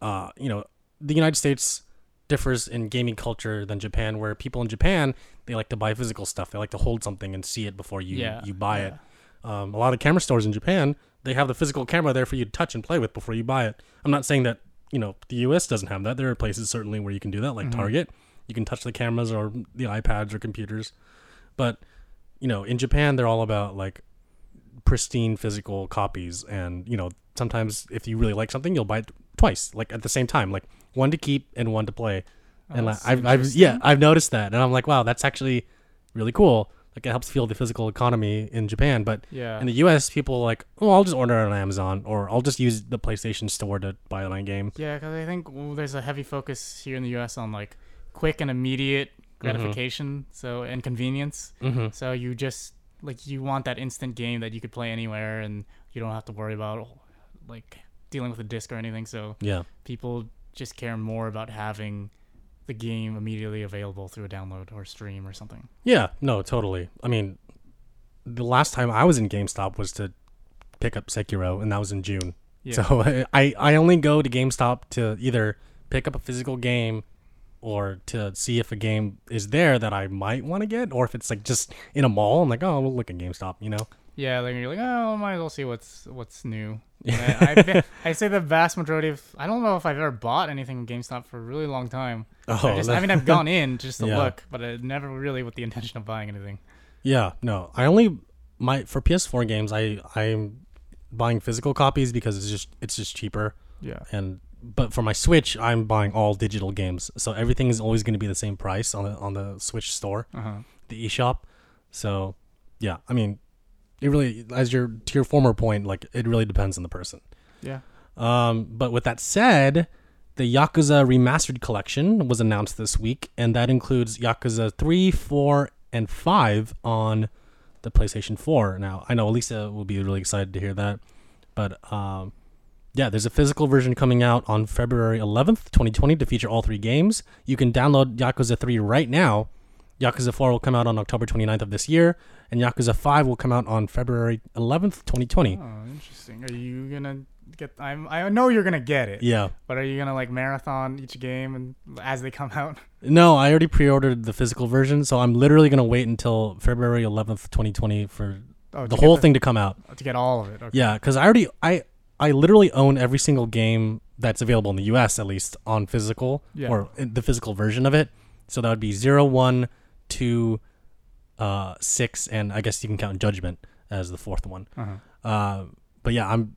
uh, you know, the United States differs in gaming culture than Japan, where people in Japan they like to buy physical stuff. They like to hold something and see it before you yeah, you buy yeah. it. Um, a lot of camera stores in Japan they have the physical camera there for you to touch and play with before you buy it. I'm not saying that you know the U.S. doesn't have that. There are places certainly where you can do that, like Mhm. Target. You can touch the cameras or the iPads or computers, but you know in Japan they're all about like pristine physical copies, and you know sometimes if you really like something, you'll buy it twice, like at the same time, like one to keep and one to play. Oh, and like, I've, I've yeah. I've noticed that, and I'm like, wow, that's actually really cool. Like it helps fuel the physical economy in Japan, but yeah. in the U.S., people are like, oh, I'll just order it on Amazon, or I'll just use the PlayStation Store to buy my game. Yeah, because I think well, there's a heavy focus here in the U.S. on like quick and immediate gratification, so and convenience. Mm-hmm. So you just like you want that instant game that you could play anywhere, and you don't have to worry about like dealing with a disc or anything. So Yeah, people just care more about having the game immediately available through a download or stream or something. yeah, no, totally. I mean, the last time I was in GameStop was to pick up Sekiro, and that was in June. Yeah. So I I only go to GameStop to either pick up a physical game or to see if a game is there that I might want to get, or if it's like just in a mall. I'm like, oh, we'll look at GameStop, you know? Yeah, like you're like, oh, might as well see what's what's new. I, I, I say the vast majority of I don't know if I've ever bought anything in GameStop for a really long time. Oh, I, just, I mean, I've gone in just to Yeah. look, but I never really with the intention of buying anything. Yeah, no. I only my for PS4 games I I'm buying physical copies because it's just it's just cheaper Yeah. and but for my Switch I'm buying all digital games. So everything is always going to be the same price on the on the Switch store, Uh huh. the eShop. So, yeah, I mean, it really as your to your former point like it really depends on the person. Yeah. Um, but with that said, the Yakuza Remastered Collection was announced this week, and that includes Yakuza 3, 4, and 5 on the PlayStation 4. Now, I know Elisa will be really excited to hear that, but um, yeah, there's a physical version coming out on February 11th, 2020, to feature all three games. You can download Yakuza 3 right now. Yakuza 4 will come out on October 29th of this year, and Yakuza 5 will come out on February 11th, 2020. Oh, interesting. Are you gonna get? I'm. I know you're gonna get it. Yeah. But are you gonna like marathon each game and as they come out? No, I already pre-ordered the physical version, so I'm literally gonna wait until February 11th, 2020 for Oh, the whole get thing to come out. Oh, to get all of it. Okay. Yeah, because I already I I literally own every single game that's available in the U.S. at least on physical Yeah. or uh, the physical version of it. So that would be zero, one, two, uh, six, and I guess you can count Judgment as the fourth one. Uh-huh. Uh, but yeah, I'm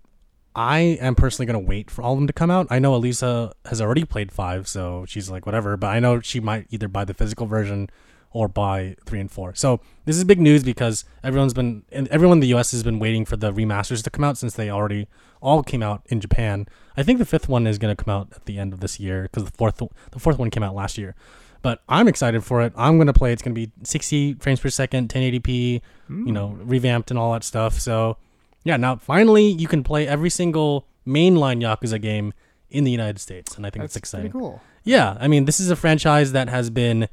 I am personally gonna wait for all of them to come out. I know Elisa has already played five, so she's like whatever. But I know she might either buy the physical version or buy three and four. So this is big news because everyone's been and everyone in the U.S. has been waiting for the remasters to come out since they already all came out in Japan. I think the fifth one is gonna come out at the end of this year because the fourth the fourth one came out last year. But I'm excited for it. I'm gonna play. It's gonna be 60 frames per second, 1080p you know, hmm. revamped and all that stuff. So, yeah, now finally you can play every single mainline Yakuza game in the United States, and I think That's it's exciting. pretty cool. Yeah, I mean, this is a franchise that has been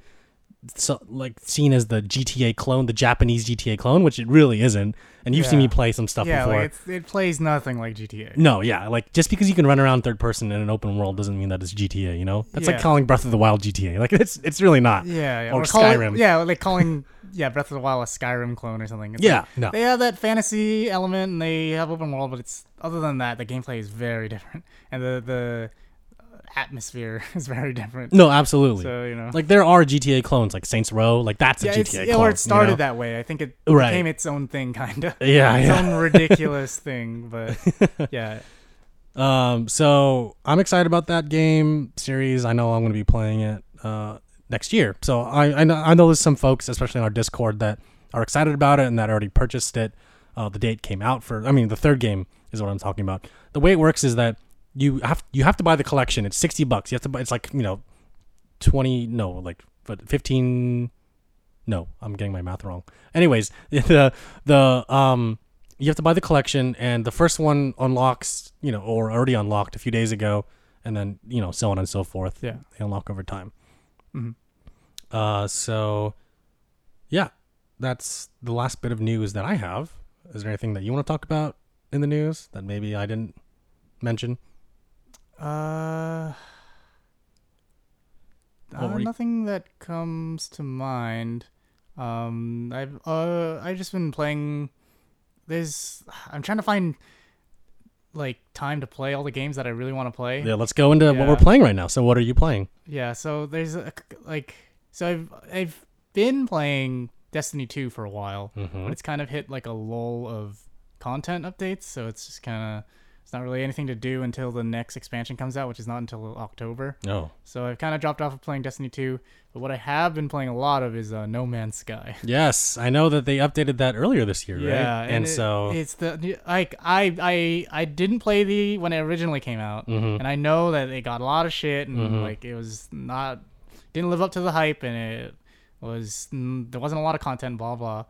so, like seen as the GTA clone, the Japanese GTA clone, which it really isn't. And you've seen me play some stuff yeah, before. like it's, it plays nothing like GTA. no, yeah, like just because you can run around third person in an open world doesn't mean that it's GTA. You know, that's like calling Breath of the Wild GTA. Like it's it's really not. Yeah, yeah. Or calling- Skyrim. yeah, like calling yeah Breath of the Wild a Skyrim clone or something. It's Yeah, like- no. they have that fantasy element and they have open world, but it's other than that, the gameplay is very different, and the the atmosphere is very different. No, absolutely. So you know, like there are GTA clones, like Saints Row. Like that's a GTA yeah, clone. or it started you know? that way. I think it Right. became its own thing, kind of. Yeah, its yeah. own ridiculous thing, but yeah, Um, so I'm excited about that game series. I know I'm going to be playing it uh, next year. So I I know, I know there's some folks, especially in our Discord, that are excited about it and that already purchased it. Uh, the date came out for. I mean, the third game is what I'm talking about. The way it works is that you have you have to buy the collection. It's sixty bucks. You have to buy. It's like you know, twenty no like but fifteen. No, I'm getting my math wrong. Anyways, the the um you have to buy the collection and the first one unlocks you know or already unlocked a few days ago and then you know so on and so forth Yeah. they unlock over time Mhm. uh so yeah that's the last bit of news that i have is there anything that you want to talk about in the news that maybe i didn't mention uh, uh, nothing that comes to mind. Um, I've uh, I've just been playing. There's, I'm trying to find like time to play all the games that I really want to play. yeah let's go into what we're playing right now so what are you playing Yeah, so there's a, like so I've I've been playing Destiny 2 for a while, mm-hmm. but it's kind of hit like a lull of content updates, so it's just kind of it's not really anything to do until the next expansion comes out, which is not until October. No. So I've kind of dropped off of playing Destiny 2, but what I have been playing a lot of is uh, No Man's Sky. yes i know that they updated that earlier this year Yeah, right and, it- so it's the like I I I didn't play the when it originally came out, Mhm. and I know that it got a lot of shit and Mhm. like it was not didn't live up to the hype and it was there wasn't a lot of content blah blah,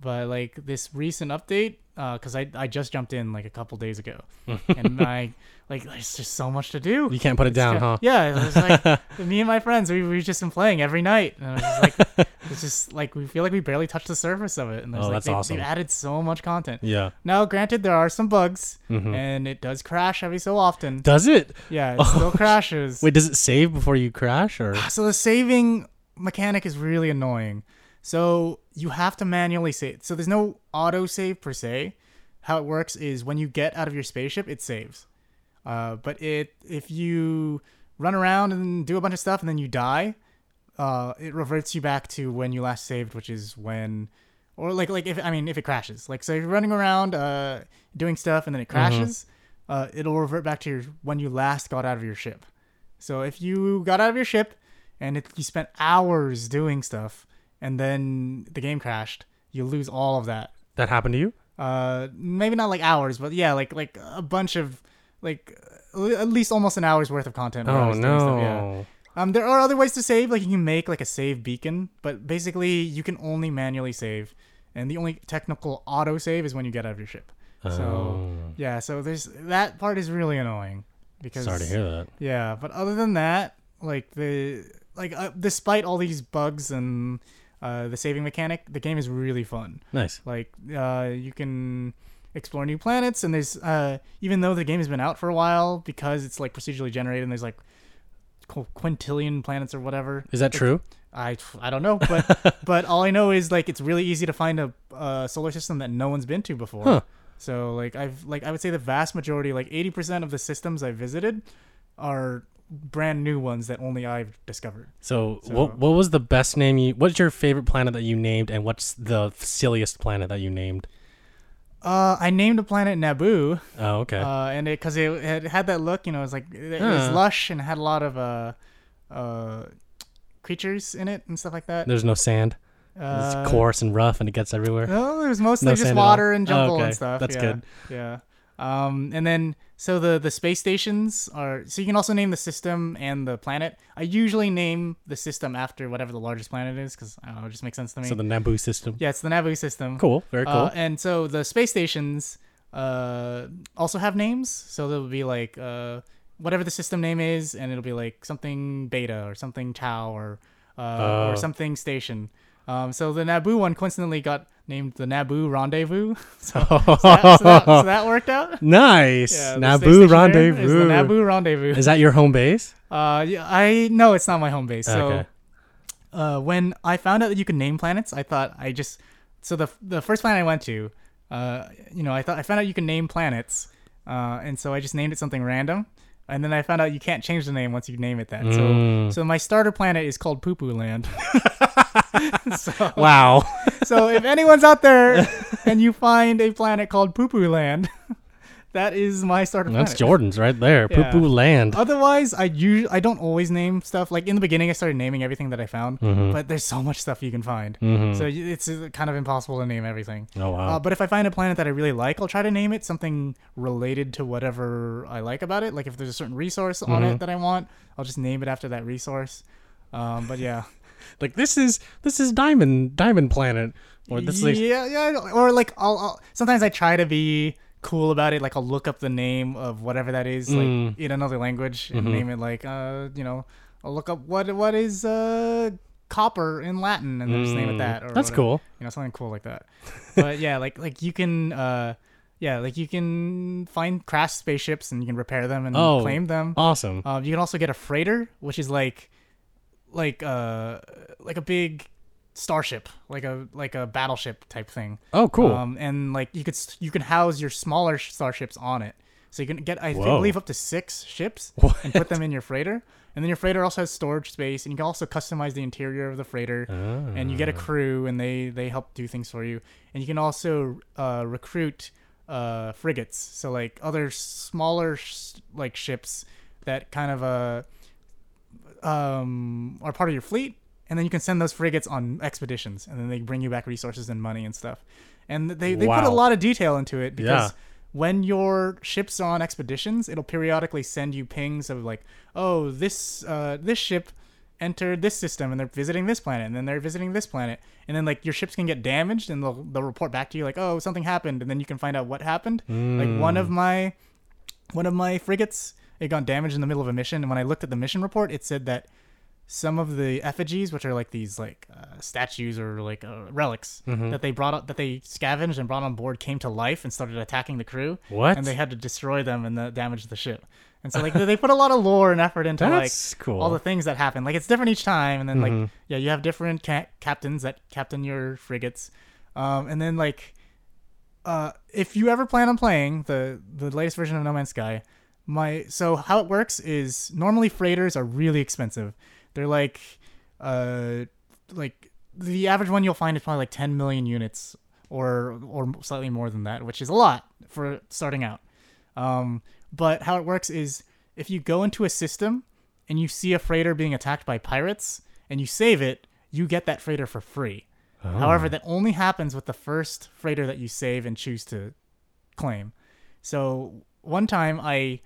but like this recent update Uh, because I I just jumped in like a couple days ago hmm. and I like there's just so much to do. you can't put it It's down ju- huh Yeah, it was like me and my friends, we we've just been playing every night, and it was just like it's just like we feel like we barely touched the surface of it, and there's Oh, like that's they've, awesome. they've added so much content. yeah Now, granted, there are some bugs, Mhm. and it does crash every so often. does it Yeah, it still crashes. Wait, does it save before you crash or? Ah, so the saving mechanic is really annoying. So you have to manually save. So there's no auto save per se. How it works is when you get out of your spaceship, it saves. Uh, but it if you run around and do a bunch of stuff and then you die, uh, it reverts you back to when you last saved, which is when, or like like if I mean if it crashes, like so you're running around uh, doing stuff and then it crashes, uh, it'll revert back to your when you last got out of your ship. So if you got out of your ship and it, you spent hours doing stuff and then the game crashed, you lose all of that. That happened to you? Uh, maybe not like hours, but yeah, like like a bunch of like at least almost an hour's worth of content. Oh was stuff, yeah. no! Um, there are other ways to save. Like you can make like a save beacon, but basically you can only manually save, and the only technical auto save is when you get out of your ship. Oh. So yeah, so there's that part is really annoying because Sorry to hear that. yeah, but other than that, like the like uh, despite all these bugs and uh, the saving mechanic, the game is really fun. Nice. Like uh, you can explore new planets, and there's uh, even though the game has been out for a while, because it's like procedurally generated, and there's like quintillion planets or whatever. Is that true? I I don't know, but but all I know is like it's really easy to find a, a solar system that no one's been to before. Huh. So like I've like I would say the vast majority, like eighty percent of the systems I visited, are brand new ones that only I've discovered. So, So- what what was the best name you? What's your favorite planet that you named, and what's the silliest planet that you named? Uh, I named a planet Naboo, Oh, okay. uh, and it because it had, had that look, you know, it was like it was Huh. lush and had a lot of uh, uh, creatures in it and stuff like that. There's no sand. Uh, it's coarse and rough, and it gets everywhere. No, it was mostly No just sand at all? water and Oh, jungle okay. and stuff. That's yeah. good. Yeah. Um, and then so the the space stations are so you can also name the system and the planet. I usually name the system after whatever the largest planet is because I don't know, it just makes sense to me. So the Naboo system. yeah, it's the Naboo system. Cool. Very cool. Uh, and so the space stations uh, also have names. So there'll be like uh, whatever the system name is, and it'll be like something beta or something tau or uh, or something station. Um, so the Naboo one coincidentally got named the Naboo Rendezvous. so, so, that, so, that, so that worked out. nice. Yeah, Naboo station there is rendezvous. Naboo Rendezvous. Is that your home base? Uh, yeah, I no, it's not my home base. So, Okay. uh, when I found out that you could name planets, I thought I just so the the first planet I went to, uh, you know, I thought I found out you can name planets, uh, and so I just named it something random, and then I found out you can't change the name once you name it that. So, Mm. so my starter planet is called Poo Poo Land. so, Wow. so if anyone's out there and you find a planet called Poo Poo Land, that is my starter planet. That's Jordan's right there. Yeah. Poo poo land. Otherwise, I usually I don't always name stuff. Like in the beginning, I started naming everything that I found, Mhm. but there's so much stuff you can find, Mhm. so it's uh, kind of impossible to name everything. oh wow. Uh, but if I find a planet that I really like, I'll try to name it something related to whatever I like about it. Like if there's a certain resource on Mhm. it that I want, I'll just name it after that resource. Um, but yeah, like this is this is diamond diamond planet or this is yeah, yeah. Or like I'll, I'll sometimes I try to be cool about it. Like I'll look up the name of whatever that is, like Mm. in another language, and Mhm. name it like uh, you know, I'll look up what what is uh copper in Latin, and then just name it Mm, that. Or That's whatever. cool. You know, something cool like that. But yeah, like like you can uh. Yeah, like you can find crashed spaceships and you can repair them and Oh. claim them. Awesome. Um, you can also get a freighter, which is like, like uh, like a big starship, like a like a battleship type thing. Oh cool. Um, and like you could you can house your smaller starships on it, so you can get I Whoa. believe up to six ships What? and put them in your freighter. And then your freighter also has storage space, and you can also customize the interior of the freighter. And you get a Ah. crew, and they they help do things for you. And you can also uh, recruit uh, frigates, so like other smaller sh- like ships that kind of uh um are part of your fleet. And then you can send those frigates on expeditions, and then they bring you back resources and money and stuff. And they they put a lot of detail into it because Yeah. when your ships are on expeditions, it'll periodically send you pings of like, oh, this uh, this ship entered this system and they're visiting this planet, and then they're visiting this planet, and then like your ships can get damaged, and they'll they'll report back to you like, oh, something happened, and then you can find out what happened. Like one of my one of my frigates it got damaged in the middle of a mission, and when I looked at the mission report, it said that some of the effigies, which are like these like uh, statues or like uh, relics Mm-hmm. that they brought up, that they scavenged and brought on board, came to life and started attacking the crew. What? And they had to destroy them and the, damage the ship. And so like they put a lot of lore and effort into like That's cool. all the things that happen. Like it's different each time, and then like Mhm. yeah, you have different ca- captains that captain your frigates, um, and then like uh, if you ever plan on playing the the latest version of No Man's Sky, my so how it works is normally freighters are really expensive. They're like uh like the average one you'll find is probably like 10 million units or or slightly more than that, which is a lot for starting out. Um, but how it works is if you go into a system and you see a freighter being attacked by pirates and you save it, you get that freighter for free. Oh. However, that only happens with the first freighter that you save and choose to claim. So one time I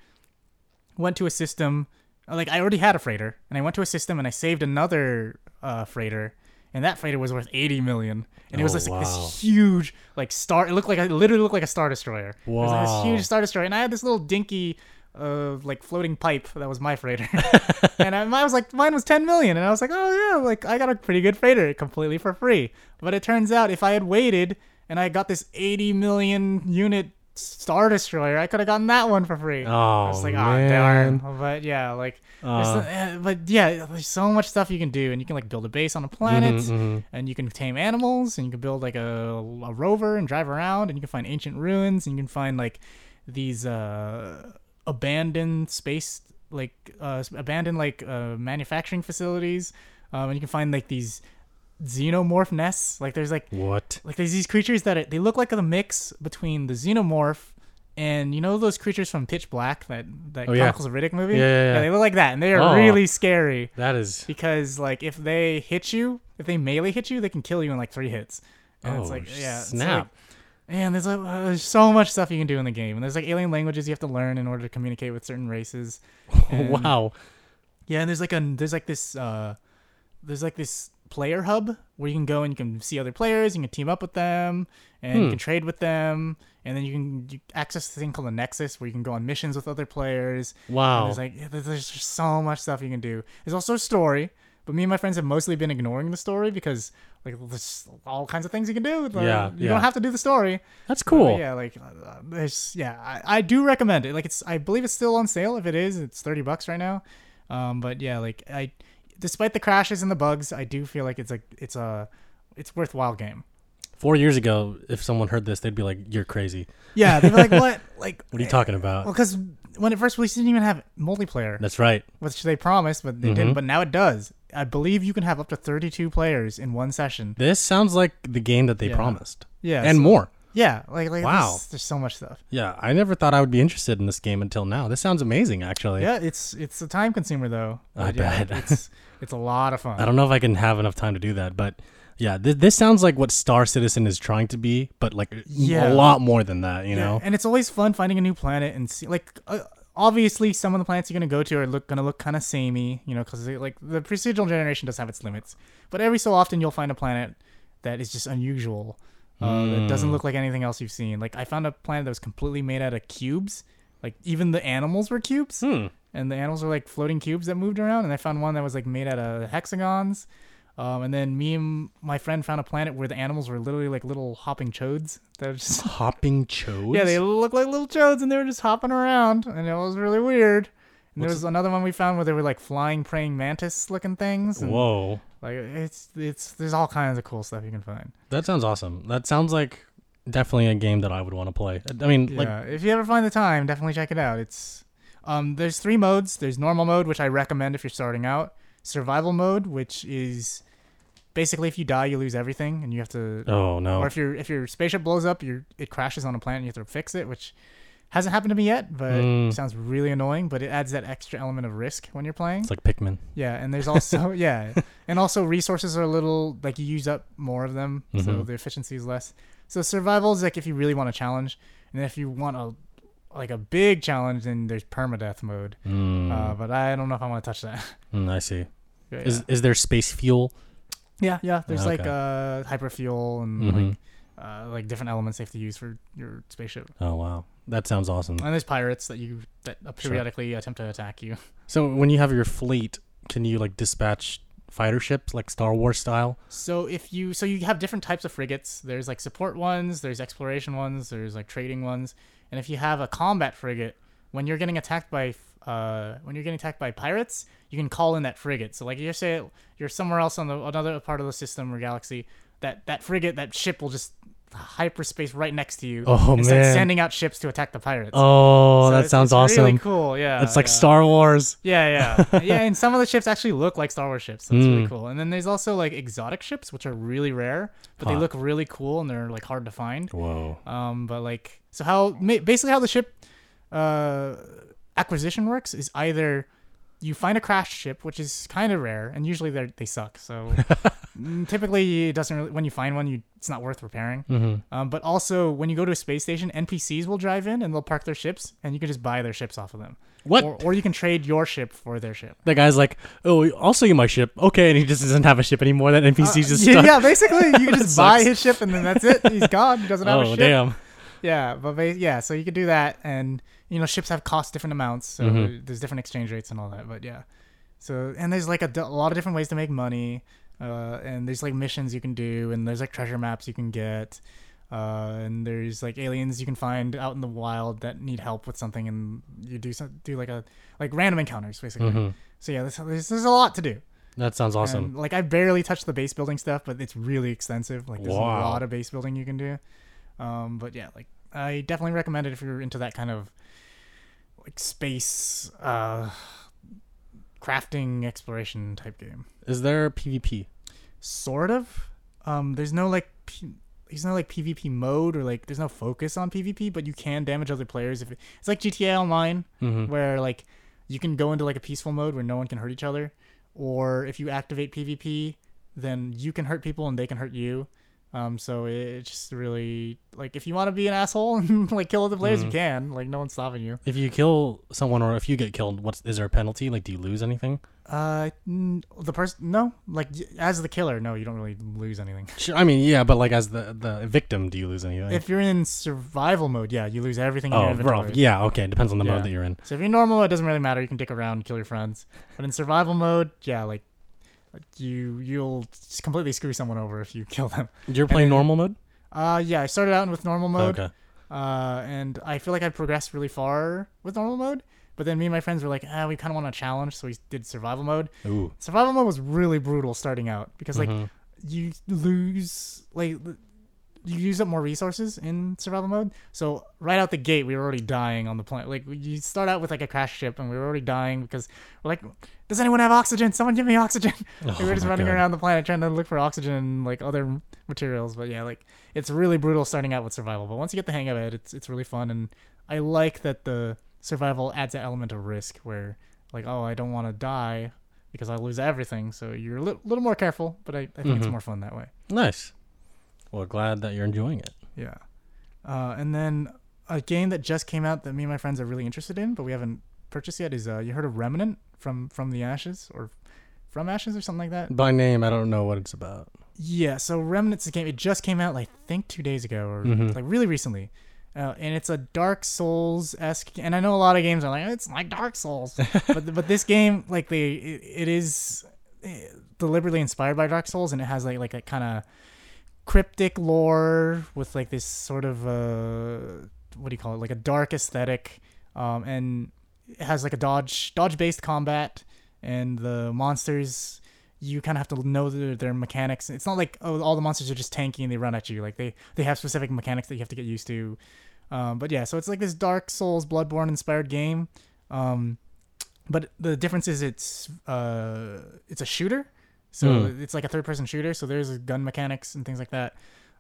went to a system, like I already had a freighter, and I went to a system and I saved another uh, freighter, and that freighter was worth 80 million, and it was Oh, like wow. this huge like star. It looked like it literally looked like a star destroyer. Wow. It was like this huge star destroyer, and I had this little dinky. Uh, like floating pipe that was my freighter, and I, I was like, mine was 10 million, and I was like, oh yeah, like I got a pretty good freighter completely for free. But it turns out if I had waited and I got this 80 million unit star destroyer, I could have gotten that one for free. Oh, I was like, oh man. darn. But yeah, like, Uh. eh, but yeah, there's so much stuff you can do, and you can like build a base on a planet, Mhm, mhm. and you can tame animals, and you can build like a, a rover and drive around, and you can find ancient ruins, and you can find like these uh, abandoned space, like uh, abandoned like uh, manufacturing facilities, um, and you can find like these xenomorph nests. Like there's like What? like there's these creatures that are, they look like a mix between the xenomorph and you know those creatures from Pitch Black that that Oh, yeah. Chronicles of Riddick movie. Yeah, yeah, yeah. they look like that, and they are Oh. really scary That is. because like if they hit you, if they melee hit you, they can kill you in like three hits. And Oh, it's like yeah, it's snap. like- and there's like uh, there's so much stuff you can do in the game, and there's like alien languages you have to learn in order to communicate with certain races. And- wow. yeah, and there's like a there's like this uh there's like this player hub where you can go and you can see other players, you can team up with them, and you Hmm. can trade with them, and then you can you access the thing called the Nexus where you can go on missions with other players. Wow. there's like there's there's just so much stuff you can do. There's also a story, but me and my friends have mostly been ignoring the story because like there's all kinds of things you can do. Like, Yeah, you yeah. don't have to do the story. That's But cool. yeah, like uh, there's yeah, I, I do recommend it. Like it's I believe it's still on sale. If it is, it's thirty bucks right now. Um, but yeah, like I, despite the crashes and the bugs, I do feel like it's like it's a it's worthwhile game. Four years ago, if someone heard this, they'd be like, "You're crazy. Yeah, they're like what like What are you talking about?" well because when it first released, it didn't even have multiplayer, That's right. which they promised, but they Mhm. didn't. But now it does. I believe you can have up to thirty-two players in one session. This sounds like the game that they Yeah. promised, Yeah, and so- more. Yeah, like like Wow. there's, there's so much stuff. Yeah, I never thought I would be interested in this game until now. This sounds amazing, actually. Yeah, it's it's a time consumer though. I yeah, bet. it's it's a lot of fun. I don't know if I can have enough time to do that, but yeah, th- this sounds like what Star Citizen is trying to be, but like Yeah. a lot more than that. You Yeah, know? and it's always fun finding a new planet and see like uh, obviously some of the planets you're gonna go to are look gonna look kind of samey, you know, because like the procedural generation does have its limits. But every so often you'll find a planet that is just unusual. Uh, That doesn't Mm. look like anything else you've seen. Like I found a planet that was completely made out of cubes. Like even the animals were cubes, Hmm. and the animals were like floating cubes that moved around. And I found one that was like made out of hexagons. Um, and then me and my friend found a planet where the animals were literally like little hopping chodes. That were just Hopping chodes. yeah, they look like little chodes and they were just hopping around and it was really weird. And there What's was another one we found where they were like flying praying mantis looking things. And Whoa, Like it's it's there's all kinds of cool stuff you can find. that sounds awesome. That sounds like definitely a game that I would want to play. I mean, like, yeah, if you ever find the time, definitely check it out. It's um there's three modes. There's normal mode, which I recommend if you're starting out. Survival mode, which is basically if you die, you lose everything and you have to oh no. or if your if your spaceship blows up, your it crashes on a planet and you have to fix it, which hasn't happened to me yet, but Mm. sounds really annoying. But it adds that extra element of risk when you're playing. It's like Pikmin. Yeah, and there's also yeah, and also resources are a little like you use up more of them, so Mhm. the efficiency is less. So survival is like if you really want a challenge, and if you want a like a big challenge, then there's permadeath mode. Mm, Uh, but I don't know if I want to touch that. mm, I see. yeah, Is is there space fuel? yeah, yeah. There's like Okay. uh hyperfuel and Mhm. like uh, like different elements they have to use for your spaceship. Oh wow, that sounds awesome. And there's pirates that you that Sure. periodically attempt to attack you. So when you have your fleet, can you like dispatch fighter ships like Star Wars style? So if you so you have different types of frigates. There's like support ones, there's exploration ones, there's like trading ones. And if you have a combat frigate, when you're getting attacked by uh when you're getting attacked by pirates, you can call in that frigate. So like you say you're somewhere else on the another part of the system or galaxy, that that frigate, that ship will just hyperspace right next to you Oh and man. sending out ships to attack the pirates. Oh, So that it's- sounds it's awesome. Really cool, yeah. it's like yeah. Star Wars. Yeah, yeah, yeah. And some of the ships actually look like Star Wars ships. So it's really Mm. cool. And then there's also like exotic ships, which are really rare, but they look really cool and they're like hard to find. Whoa. Um, but like, so how basically how the ship uh acquisition works is either you find a crashed ship, which is kind of rare, and usually they they suck. So mm, typically it doesn't really. When you find one, you it's not worth repairing. hmm Um, but also when you go to a space station, NPCs will drive in and they'll park their ships, and you can just buy their ships off of them. What? Or, or you can trade your ship for their ship. the guy's like, oh, I'll sell you my ship. Okay, and he just doesn't have a ship anymore. That NPC's just Uh, yeah, stuck. yeah, basically you can just buy his ship and then that's it. He's gone. He doesn't have a ship. Oh damn. Yeah, but ba- yeah, so you can do that, and you know ships have cost different amounts, so Mhm. there's different exchange rates and all that. But yeah, so and there's like a lot of different ways to make money, uh, and there's like missions you can do, and there's like treasure maps you can get, uh, and there's like aliens you can find out in the wild that need help with something, and you do some do like a like random encounters basically. hmm So yeah, there's, there's there's a lot to do. That sounds awesome. And, like I barely touched the base building stuff, but it's really extensive. Like there's Wow. a lot of base building you can do. Um, but yeah, like I definitely recommend it if you're into that kind of like space uh, crafting exploration type game. Is there PvP? Sort of. Um, there's no like. P- there's no like PvP mode or like there's no focus on PvP, but you can damage other players if it, it's like GTA Online hmm where like you can go into like a peaceful mode where no one can hurt each other or if you activate pvp then you can hurt people and they can hurt you Um, so it, just really like if you want to be an asshole and like kill other players, Mhm. you can. Like no one's stopping you. If you kill someone or if you get killed, what's is there a penalty? Like, do you lose anything? Uh, n- the person no, like as the killer, no, you don't really lose anything. Sure. I mean, yeah, but like as the the victim, do you lose anything? If you're in survival mode, yeah, you lose everything. oh, bro, yeah, okay. It depends on the Yeah. mode that you're in. So if you're normal, it doesn't really matter. You can dick around, and kill your friends. But in survival mode, yeah, like like, you you'll completely screw someone over if you kill them. You're playing then- normal mode. Uh, yeah, I started out with normal mode. Okay. Uh, and I feel like I progressed really far with normal mode. But then me and my friends were like, ah, we kind of want a challenge, so we did survival mode. Ooh. Survival mode was really brutal starting out because like Mhm. you lose like you use up more resources in survival mode. So right out the gate, we were already dying on the planet. Like you start out with like a crash ship, and we were already dying because we're like, does anyone have oxygen? Someone give me oxygen. we Oh were just running God. around the planet trying to look for oxygen and like other materials. But yeah, like it's really brutal starting out with survival. But once you get the hang of it, it's it's really fun, and I like that the survival adds an element of risk where like, oh, I don't want to die because I lose everything. So you're a li- little more careful, but I, I think it's Mhm. more fun that way. Nice. Well, glad that you're enjoying it. Yeah. Uh, and then a game that just came out that me and my friends are really interested in, but we haven't purchased yet is uh, you heard of Remnant from from the Ashes or from Ashes or something like that? By name, I don't know what it's about. Yeah. So Remnant's a game. It just came out like I think two days ago or Mhm. like really recently. Uh, and it's a Dark Souls esque, and I know a lot of games are like it's like Dark Souls, but but this game like they it, it is eh, deliberately inspired by Dark Souls, and it has like like a kind of cryptic lore with like this sort of uh what do you call it? Like a dark aesthetic um and it has like a dodge dodge based combat and the monsters you kind of have to know their, their mechanics. It's not like oh all the monsters are just tanky and they run at you. Like they they have specific mechanics that you have to get used to. Um but yeah so it's like this dark souls bloodborne inspired game. Um but the difference is it's uh it's a shooter so Hmm. it's like a third person shooter so there's gun mechanics and things like that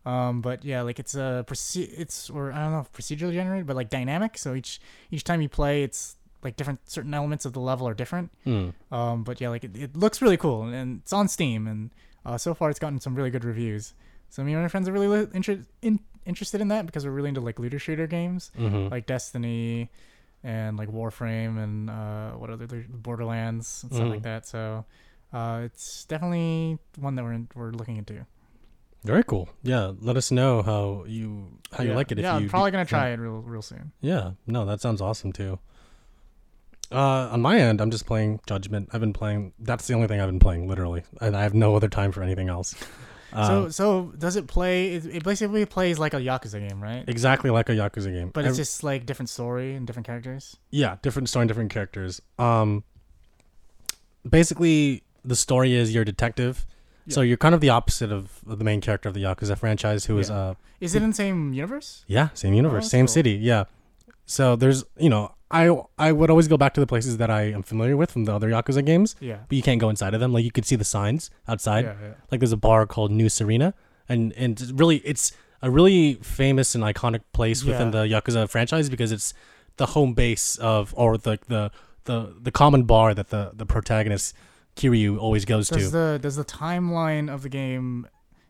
um but yeah like it's a proce- it's or i don't know if procedurally generated but like dynamic so each each time you play it's like different certain elements of the level are different Hmm. um but yeah like it, it looks really cool and it's on steam and uh, so far it's gotten some really good reviews so me and my friends are really li- inter- in- interested in that because we're really into like looter shooter games hmm like Destiny and like Warframe and uh, what other Borderlands and stuff like Mhm. that. So uh, it's definitely one that we're we're looking into. Very cool. Yeah. Let us know how you how you like it. Yeah, you I'm probably gonna yeah. try it real real soon. Yeah, no, that sounds awesome too. Uh, on my end, I'm just playing Judgment. I've been playing. That's the only thing I've been playing, literally, and I have no other time for anything else. Um, so so does it play? It, it basically plays like a Yakuza game, right? exactly like a Yakuza game, But it's Ev- just like different story and different characters. yeah, different story, and different characters. Um, basically, the story is you're a detective, so you're kind of the opposite of, the main character of the Yakuza franchise, who is Yeah. uh, Is it in the same universe? Yeah, same universe, that's same cool. city. Yeah. So there's, you know, I I would always go back to the places that I am familiar with from the other Yakuza games, Yeah. but you can't go inside of them. Like you could see the signs outside. yeah, yeah. Like there's a bar called New Serena, and and it's really it's a really famous and iconic place within the Yakuza franchise because it's the home base of or the the the, the common bar that the the protagonist Kiryu always goes Does to. the does the timeline of the game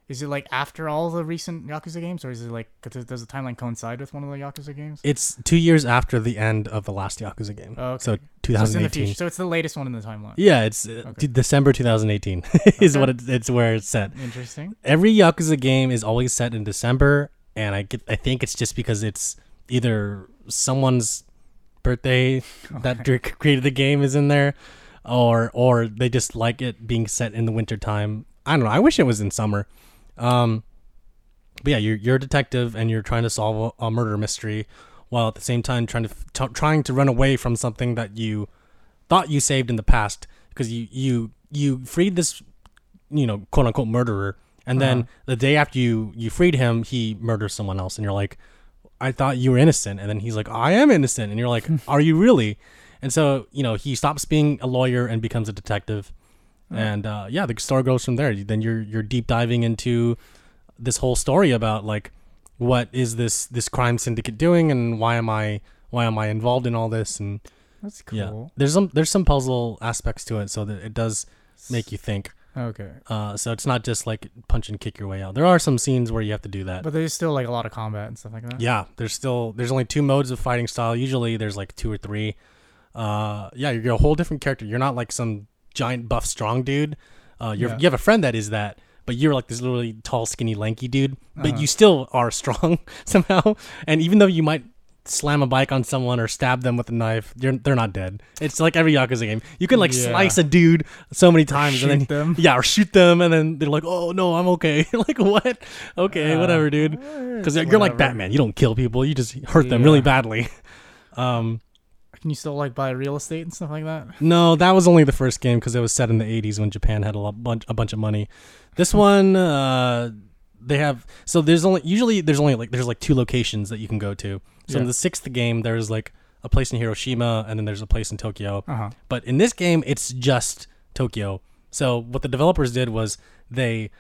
is it like after all the recent Yakuza games, or is it like does the timeline coincide with one of the Yakuza games? it's two years after the end of the last Yakuza game. Oh, okay. So So it's 2018. So it's the latest one in the timeline. Yeah, it's uh, Okay. d- December 2018 is Okay. what it, it's where it's set. Interesting. Every Yakuza game is always set in December, and I get I think it's just because it's either someone's birthday that created the game is in there, or or they just like it being set in the winter time. I don't know. I wish it was in summer. Um, but yeah, you're you're a detective and you're trying to solve a, a murder mystery, while at the same time trying to t- trying to run away from something that you thought you saved in the past because you you you freed this you know quote unquote murderer and then Uh-huh. the day after you you freed him he murders someone else and you're like i thought you were innocent and then he's like i am innocent and you're like are you really and so you know he stops being a lawyer and becomes a detective and uh, yeah the story goes from there then you're you're deep diving into this whole story about like what is this this crime syndicate doing and why am i why am i involved in all this and That's cool. yeah there's some there's some puzzle aspects to it so that it does make you think Okay. Uh, so it's not just like punch and kick your way out. There are some scenes where you have to do that. But there's still like a lot of combat and stuff like that. yeah, there's still there's only two modes of fighting style. Usually there's like two or three. Uh, yeah, you're a whole different character. You're not like some giant buff strong dude. Uh, you're, Yeah. you have a friend that is that, but you're like this really tall, skinny, lanky dude. But Uh-huh. you still are strong somehow. And even though you might slam a bike on someone or stab them with a knife, you're, they're not dead. It's like every Yakuza game. You can like Yeah. slice a dude so many times and then Shoot them. yeah, or shoot them, and then they're like, "Oh no, I'm okay." like what? Okay, Uh, whatever, dude. Because you're like. Batman. You don't kill people. You just hurt them really badly. Um, Can you still like buy real estate and stuff like that? no, that was only the first game because it was set in the '80s when Japan had a lot, bunch a bunch of money. This one, uh, they have so there's only usually there's only like there's like two locations that you can go to. So in the sixth game, there's like a place in Hiroshima and then there's a place in Tokyo. Uh huh. But in this game, it's just Tokyo. So what the developers did was they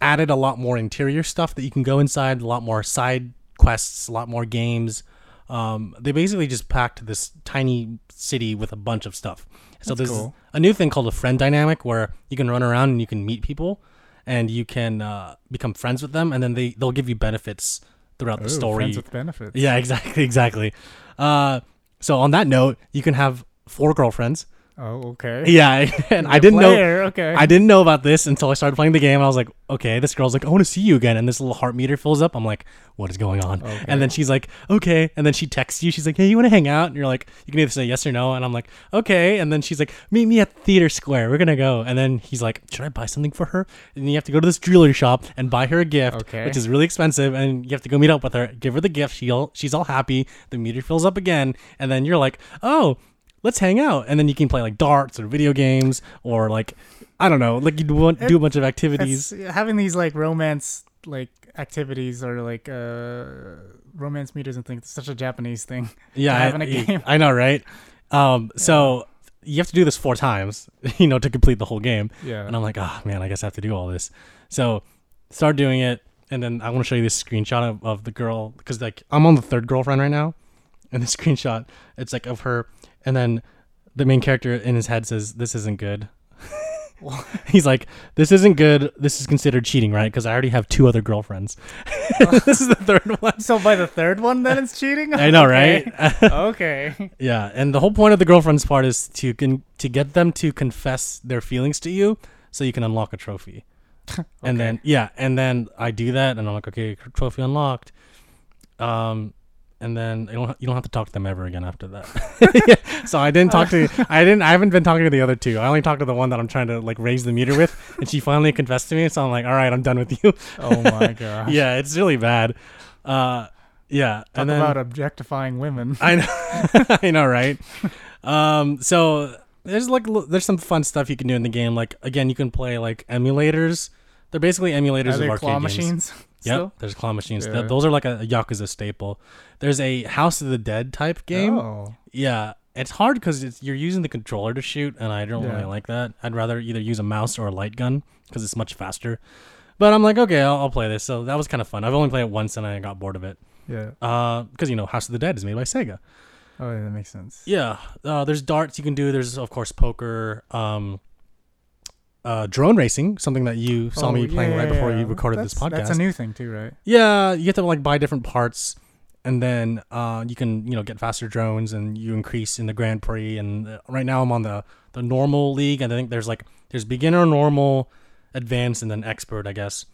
added a lot more interior stuff that you can go inside, a lot more side quests, a lot more games. Um, they basically just packed this tiny city with a bunch of stuff. So That's there's cool. a new thing called a friend dynamic where you can run around and you can meet people and you can uh, become friends with them and then they, they'll give you benefits throughout the story. Friends with benefits. Yeah, exactly, exactly. Uh, so on that note, you can have four girlfriends. Oh, okay. Yeah, and I You're didn't know Okay. I didn't know about this until I started playing the game. And I was like, okay, this girl's like, I want to see you again, and this little heart meter fills up. I'm like, what is going on? Okay. And then she's like, okay, and then she texts you. She's like, hey, you want to hang out? And you're like, you can either say yes or no. And I'm like, okay. And then she's like, meet me at Theater Square. We're gonna go. And then he's like, should I buy something for her? And then you have to go to this jewelry shop and buy her a gift, Okay. which is really expensive. And you have to go meet up with her, give her the gift. She all she's all happy. The meter fills up again, and then you're like, oh let's hang out and then you can play like darts or video games or like i don't know like you want do a bunch of activities having these like romance like activities or like uh romance meters and things. It's such a Japanese thing. yeah having a game. I know right um so you have to do this four times you know to complete the whole game Yeah. and i'm like oh man i guess i have to do all this so start doing it and then i want to show you this screenshot of, of the girl because like i'm on the third girlfriend right now and the screenshot it's like of her and then the main character in his head says this isn't good He's like, this isn't good. This is considered cheating, right? Because I already have two other girlfriends. this is the third one. So by the third one, then it's cheating. I know, Okay. right? okay. yeah, and the whole point of the girlfriends part is to con- to get them to confess their feelings to you, so you can unlock a trophy. And then yeah, and then I do that, and I'm like, okay, trophy unlocked. Um, and then you don't you don't have to talk to them ever again after that. so I didn't talk to I didn't I haven't been talking to the other two. I only talked to the one that I'm trying to like raise the meter with, and she finally confessed to me. So I'm like, all right, I'm done with you. Oh my gosh. yeah, it's really bad. Uh, yeah, Talk and then about objectifying women. I know, I know, right? Um, so there's like there's some fun stuff you can do in the game. Like again, you can play like emulators. They're basically emulators Are of arcade claw machines? Yep, Still? there's claw machines. Th- those are like a, a Yakuza staple. There's a House of the Dead type game. Oh. Yeah, it's hard because you're using the controller to shoot, and I don't really like that. I'd rather either use a mouse or a light gun because it's much faster. But I'm like, okay, I'll, I'll play this. So that was kind of fun. I've only played it once, and I got bored of it. Yeah. Uh, because you know, House of the Dead is made by Sega. Oh, yeah, that makes sense. Yeah, uh, there's darts you can do. There's of course poker, um, uh, drone racing, something that you saw Oh, me playing yeah, right before you recorded this podcast. That's a new thing too, right? yeah, you get to like buy different parts, and then uh, you can you know get faster drones, and you increase in the Grand Prix. And uh, right now I'm on the the normal league, and I think there's like there's beginner, normal, advanced, and then expert, I guess.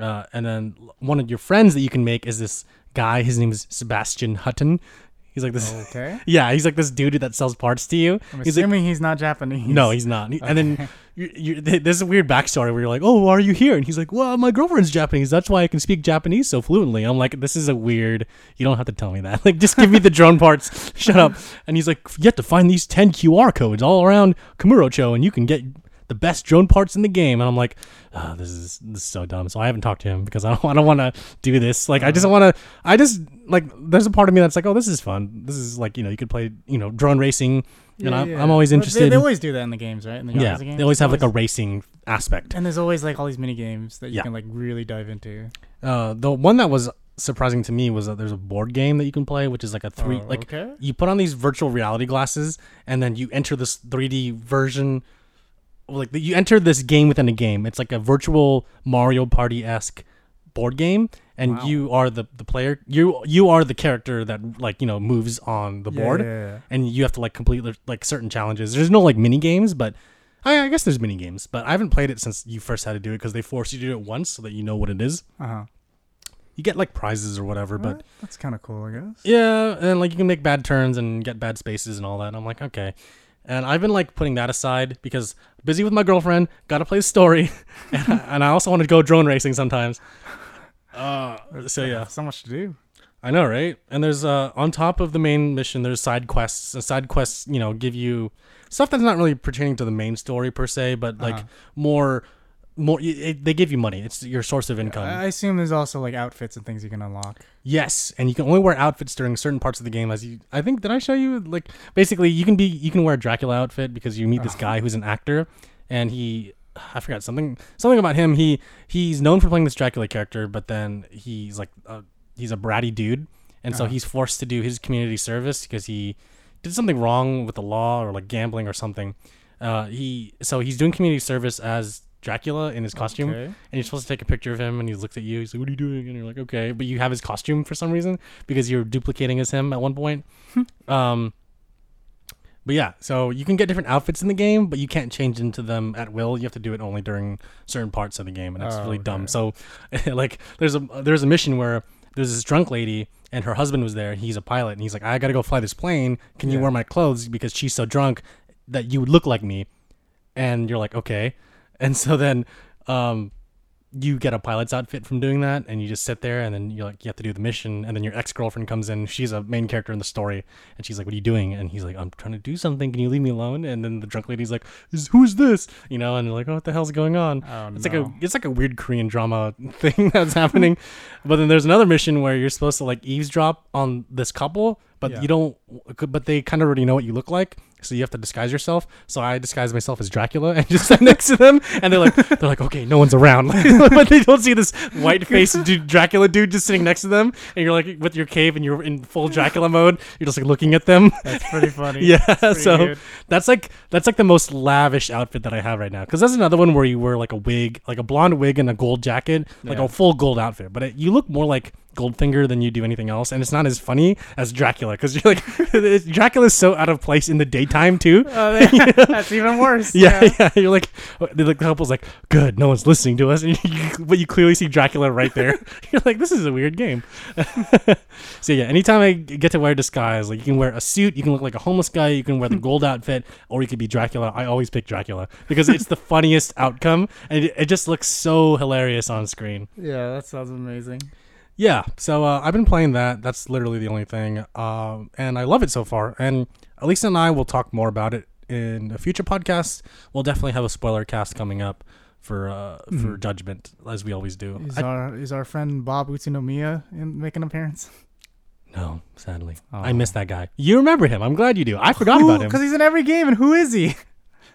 Uh, and then one of your friends that you can make is this guy. His name is Sebastian Hutton. He's like this. Okay. Yeah, he's like this dude that sells parts to you. I'm He's like, assuming he's not Japanese. no, he's not. He- And then you, you, there's a weird backstory where you're like, "Oh, why are you here?" And he's like, "Well, my girlfriend's Japanese. That's why I can speak Japanese so fluently." I'm like, "This is a weird. You don't have to tell me that. Like, just give me the drone parts. Shut up." And he's like, "You have to find these ten QR codes all around Kamurocho, and you can get the best drone parts in the game." And I'm like, oh, "This is this is so dumb." So I haven't talked to him because I don't, I don't want to do this. Like, I just want to. I just like. There's a part of me that's like, "Oh, this is fun. This is like you know, you could play you know drone racing." Yeah, and I'm, yeah. I'm always interested. They, they always do that in the games, right? In the yeah, games, they always have like a racing aspect. And there's always like all these mini games that you Yeah. can like really dive into. Uh, the one that was surprising to me was that there's a board game that you can play, which is like a three Oh, like okay. you put on these virtual reality glasses and then you enter this 3D version like you enter this game within a game. It's like a virtual Mario Party esque board game, and Wow. you are the the player. You you are the character that like you know moves on the Yeah, board, yeah, yeah. and you have to like complete like certain challenges. There's no like mini games, but. I, I guess there's mini games, but I haven't played it since you first had to do it because they force you to do it once so that you know what it is. Uh-huh. You get like prizes or whatever, but But that's kind of cool, I guess. yeah, and like you can make bad turns and get bad spaces and all that. And I'm like, okay. And I've been like putting that aside because busy with my girlfriend, got to play the story, and, I, and I also want to go drone racing sometimes. Uh, so yeah, So much to do. I know, right? And there's uh on top of the main mission, there's side quests. And side quests, you know, give you stuff that's not really pertaining to the main story per se, but like Uh-huh. more, more. It, they give you money. It's your source of income. I assume there's also like outfits and things you can unlock. Yes, and you can only wear outfits during certain parts of the game. As you, I think, did I show you? Like, basically, you can be, you can wear a Dracula outfit because you meet this guy who's an actor, and he, I forgot something, something about him. He, he's known for playing this Dracula character, but then he's like, a, he's a bratty dude, and so Uh-huh. he's forced to do his community service because he did something wrong with the law or like gambling or something. Uh, he, so he's doing community service as Dracula in his costume Okay. and you're supposed to take a picture of him and he looks at you he's like what are you doing? And you're like okay. But you have his costume for some reason because you're duplicating as him at one point. Um but yeah so you can get different outfits in the game but you can't change into them at will. You have to do it only during certain parts of the game and that's Oh, really dumb so like there's a there's a mission where there's this drunk lady and her husband was there he's a pilot and he's like i gotta go fly this plane. Can you wear my clothes? Because she's so drunk that you would look like me. And you're like okay and so then um you get a pilot's outfit from doing that and you just sit there and then you're like you have to do the mission and then your ex-girlfriend comes in. She's a main character in the story and she's like what are you doing? And he's like i'm trying to do something. Can you leave me alone? And then the drunk lady's like who's this? You know and you're like oh, what the hell's going on? Oh, it's like a it's like a weird korean drama thing that's happening. But then there's another mission where you're supposed to like eavesdrop on this couple but Yeah. you don't but they kind of already know what you look like so you have to disguise yourself. So i disguise myself as dracula and just sit next to them and they're like they're like okay no one's around. But they don't see this white faced dude, dracula dude just sitting next to them and you're like with your cave and you're in full dracula mode. You're just like looking at them. That's pretty funny. yeah pretty so that's like that's like the most lavish outfit that i have right now. Because there's another one where you wear like a wig like a blonde wig and a gold jacket like Yeah. a full gold outfit. But it, you look more like goldfinger than you do anything else and it's not as funny as dracula because you're like dracula's so out of place in the daytime too Oh, that- that's even worse. yeah, yeah. You're like, oh, the the couple's like, good, no one's listening to us, and you, but you clearly see Dracula right there. You're like, this is a weird game. so yeah, anytime I get to wear disguise, like you can wear a suit, you can look like a homeless guy, you can wear the gold outfit, or you could be Dracula. I always pick Dracula because it's the funniest outcome, and it, it just looks so hilarious on screen. Yeah, that sounds amazing. Yeah, so uh, I've been playing that. That's literally the only thing, um, and I love it so far. And Elisa and I will talk more about it in a future podcast. We'll definitely have a spoiler cast coming up for uh, for Judgment, as we always do. Is I- our is our friend Bob Utsunomiya in make an appearance? no, sadly, Oh. I miss that guy. You remember him? I'm glad you do. I forgot about him. Because he's in every game, and who is he?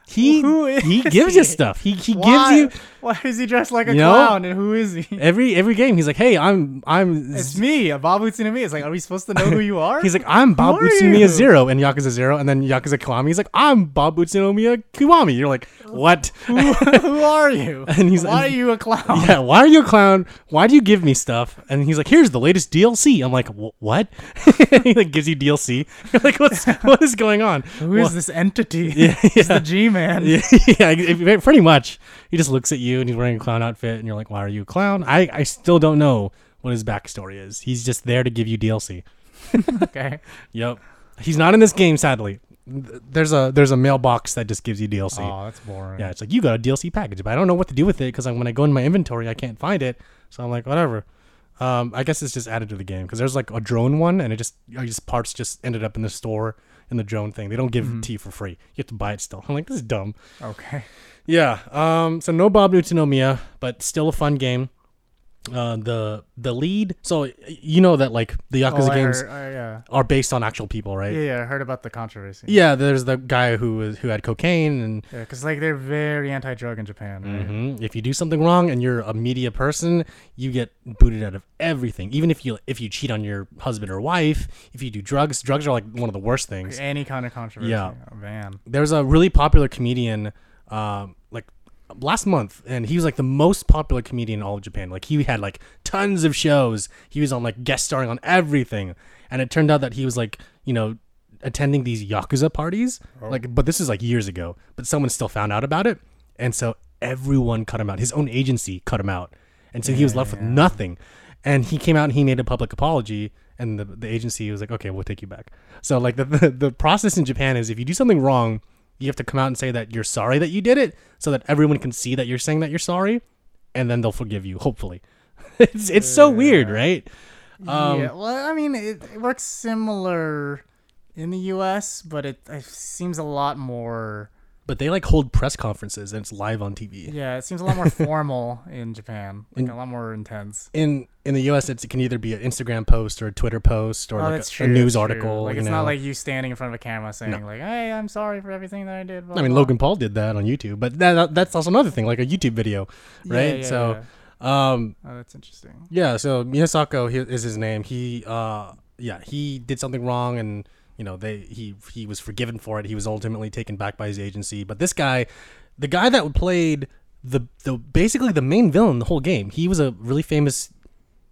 He he gives you stuff. He he Why? gives you Why is he dressed like a You know? clown? And who is he? every every game. He's like, hey, I'm I'm. It's me, Bob Utsunomiya. It's like, are we supposed to know who you are? He's like, I'm are Utsunomiya? Zero and Yakuza Zero, and then Yakuza Kiwami. He's like, I'm Bob Utsunomiya Kiwami. You're like, what? who, who are you? And he's- like why are you a clown? yeah, why are you a clown? Why do you give me stuff? And he's like, here's the latest DLC. I'm like, what? he like gives you DLC. You're like, what's what is going on? Who is Well, this entity? Yeah, yeah. the G-man. Yeah, yeah, pretty much. He just looks at you and he's wearing a clown outfit, and you're like, why are you a clown? I, I still don't know what his backstory is. He's just there to give you DLC. Okay. Yep. He's not in this game, sadly. There's a there's a mailbox that just gives you DLC. Oh, that's boring. Yeah, it's like you got a DLC package, but I don't know what to do with it because when I go in my inventory, I can't find it. So I'm like, whatever. Um, I guess it's just added to the game because there's like a drone one, and it just I just parts just ended up in the store in the drone thing. They don't give to you for free. You have to buy it still. I'm like, this is dumb. Okay. Yeah. Um. So no Bob Utsunomiya, but still a fun game. Uh, the the lead. So you know that like the Oh, Yakuza I games heard- I- yeah. are based on actual people, right? Yeah, yeah, I heard about the controversy. Yeah, there's the guy who was who had cocaine, and Yeah, because like they're very anti-drug in Japan. Right? mhm, if you do something wrong and you're a media person, you get booted out of everything. Even if you if you cheat on your husband or wife, if you do drugs, drugs are like one of the worst things. Any kind of controversy. Yeah. Oh, man. There's a really popular comedian. Um, last month, and he was like the most popular comedian in all of Japan. Like he had like tons of shows. He was on like guest starring on everything, and it turned out that he was like you know attending these yakuza parties. Oh. Like, but this is like years ago. But someone still found out about it, and so everyone cut him out. His own agency cut him out, and so he was left with nothing. And he came out and he made a public apology, and the the agency was like, okay, we'll take you back. So like the the, the process in Japan is if you do something wrong you have to come out and say that you're sorry that you did it so that everyone can see that you're saying that you're sorry and then they'll forgive you hopefully it's it's so weird right um, yeah, well, I mean, it, it works similar in the U.S., but it, it seems a lot more. But they like hold press conferences and it's live on tv Yeah, it seems a lot more formal in Japan, like a lot more intense. in in the us it's, it can either be an instagram post or a twitter post or Oh, like that's a, true. a news true. article Like you it's know not like you standing in front of a camera saying like, "Hey, I'm sorry for everything that I did." blah, i mean blah." logan paul did that on youtube but that, that's also another thing like a youtube video Yeah, right yeah, so yeah. um oh, that's interesting. Yeah, so Miyasako he- is his name. He uh yeah, he did something wrong and you know, they he he was forgiven for it. He was ultimately taken back by his agency. But this guy, the guy that played the the basically the main villain in the whole game, he was a really famous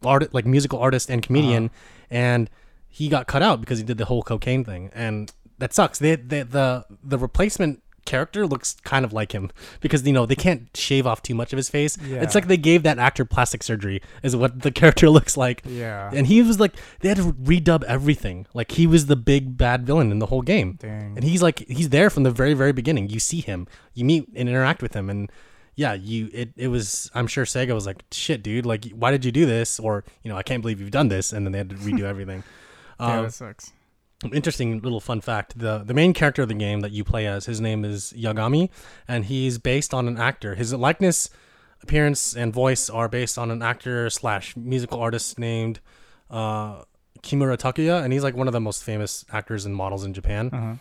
art like musical artist and comedian uh-huh. and he got cut out because he did the whole cocaine thing and that sucks. They, they the the replacement character looks kind of like him because you know they can't shave off too much of his face. Yeah. It's like they gave that actor plastic surgery is what the character looks like. Yeah. And he was like they had to redub everything. Like he was the big bad villain in the whole game. Dang. And he's like he's there from the very very beginning. You see him, you meet and interact with him and yeah, you it, it was I'm sure Sega was like, "Shit, dude, like why did you do this?" or, you know, "I can't believe you've done this." And then they had to redo everything. yeah, Um, that sucks. Interesting little fun fact the the main character of the game that you play as his name is yagami and he's based on an actor his likeness appearance and voice are based on an actor slash musical artist named uh, kimura takuya and he's like one of the most famous actors and models in japan Uh-huh.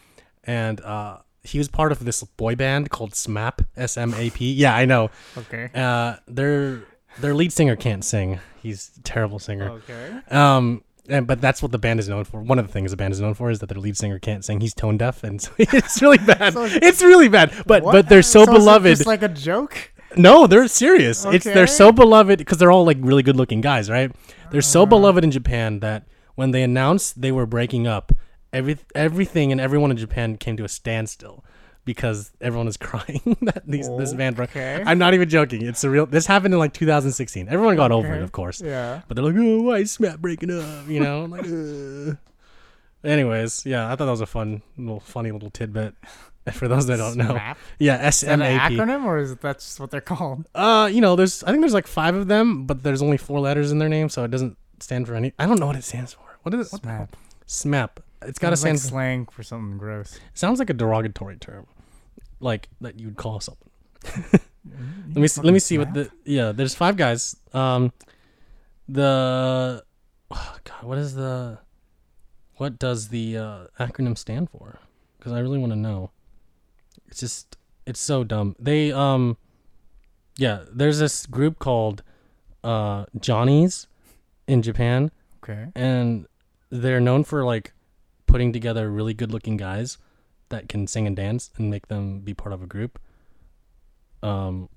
and uh, he was part of this boy band called smap s-m-a-p yeah i know Okay. uh, their their lead singer can't sing he's a terrible singer Okay. um, and but that's what the band is known for. One of the things the band is known for is that their lead singer can't sing. He's tone deaf, and so it's really bad. So- it's really bad. But What? but they're so, it beloved. It's like a joke. no, they're serious. It's they're so beloved because they're all like really good looking guys, right? They're so Uh. beloved in Japan that when they announced they were breaking up, every everything and everyone in Japan came to a standstill because everyone is crying that these, this band broke. Okay. I'm not even joking. It's a real. This happened in like 2016. Everyone got over it, of course. Yeah. But they're like, oh, why is Smap breaking up? You know, I'm like, uh. anyways, yeah, I thought that was a fun, little, funny little tidbit. For those that don't know, yeah, S Is that M an acronym or is it that's just what they're called? Uh, you know, there's, I think there's like five of them, but there's only four letters in their name, so it doesn't stand for any. I don't know what it stands for. What is it? What the? Smap. Smap. It's got to Sounds like stand. slang for something gross. sounds like a derogatory term, like that you would call someone. let me see, let me see what the yeah. There's five guys. Um, the oh God, what is the what does the uh, acronym stand for? Because I really want to know. It's just it's so dumb. They um, yeah. There's this group called uh Johnnies in Japan, Okay. and they're known for like putting together really good looking guys that can sing and dance and make them be part of a group. Um,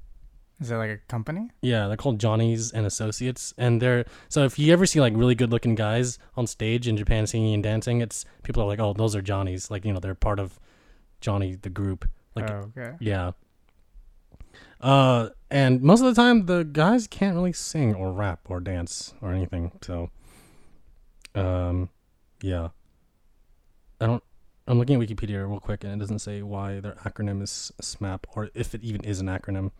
Is it like a company? yeah, they're called Johnny's and Associates, and they're so if you ever see like really good looking guys on stage in Japan singing and dancing, it's people are like, oh, those are Johnny's, like you know they're part of Johnny the group, like oh, okay. yeah. Uh, and most of the time the guys can't really sing or rap or dance or anything, so um, yeah. I don't. I'm looking at Wikipedia real quick, and it doesn't say why their acronym is SMAP or if it even is an acronym.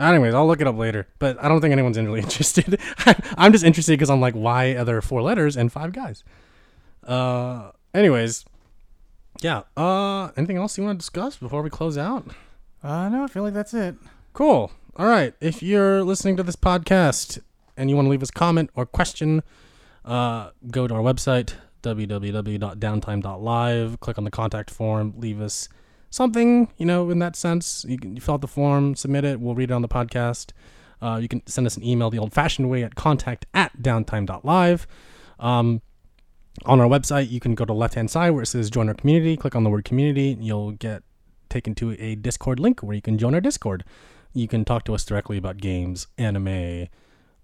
Anyways, I'll look it up later, but I don't think anyone's really interested. I'm just interested because I'm like, why are there four letters and five guys? Uh, anyways, yeah. Uh, anything else you want to discuss before we close out? Uh, no, I feel like that's it. Cool. All right. If you're listening to this podcast and you want to leave us comment or question, uh, go to our website, www.downtime.live, click on the contact form, leave us something, you know, in that sense. You can you fill out the form, submit it, we'll read it on the podcast. Uh, you can send us an email the old fashioned way at contact at downtime.live. Um, on our website, you can go to left hand side where it says join our community, click on the word community, and you'll get taken to a Discord link where you can join our Discord. you can talk to us directly about games, anime,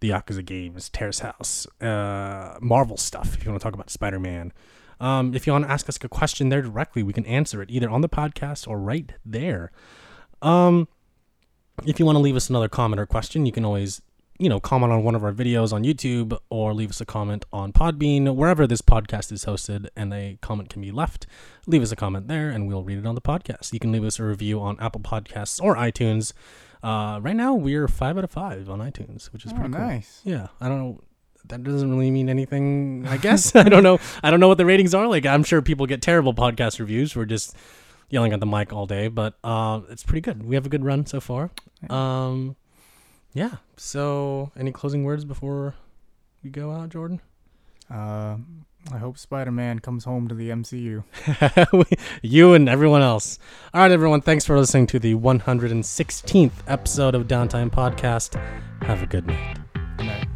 the Yakuza games, Terrace House, uh, Marvel stuff. If you want to talk about Spider Man, um, if you want to ask us a question there directly, we can answer it either on the podcast or right there. Um, if you want to leave us another comment or question, you can always, you know, comment on one of our videos on YouTube or leave us a comment on Podbean, wherever this podcast is hosted, and a comment can be left. Leave us a comment there, and we'll read it on the podcast. You can leave us a review on Apple Podcasts or iTunes. Uh, right now, we're five out of five on iTunes, which is Oh, pretty cool. nice. Yeah, I don't know. That doesn't really mean anything, I guess. I don't know. I don't know what the ratings are. Like, I'm sure people get terrible podcast reviews. We're just yelling at the mic all day, but uh, it's pretty good. We have a good run so far. Um, yeah. So, any closing words before we go out, Jordan? Uh, I hope Spider-Man comes home to the MCU. you and everyone else. All right, everyone. Thanks for listening to the 116th episode of Downtime Podcast. Have a good night.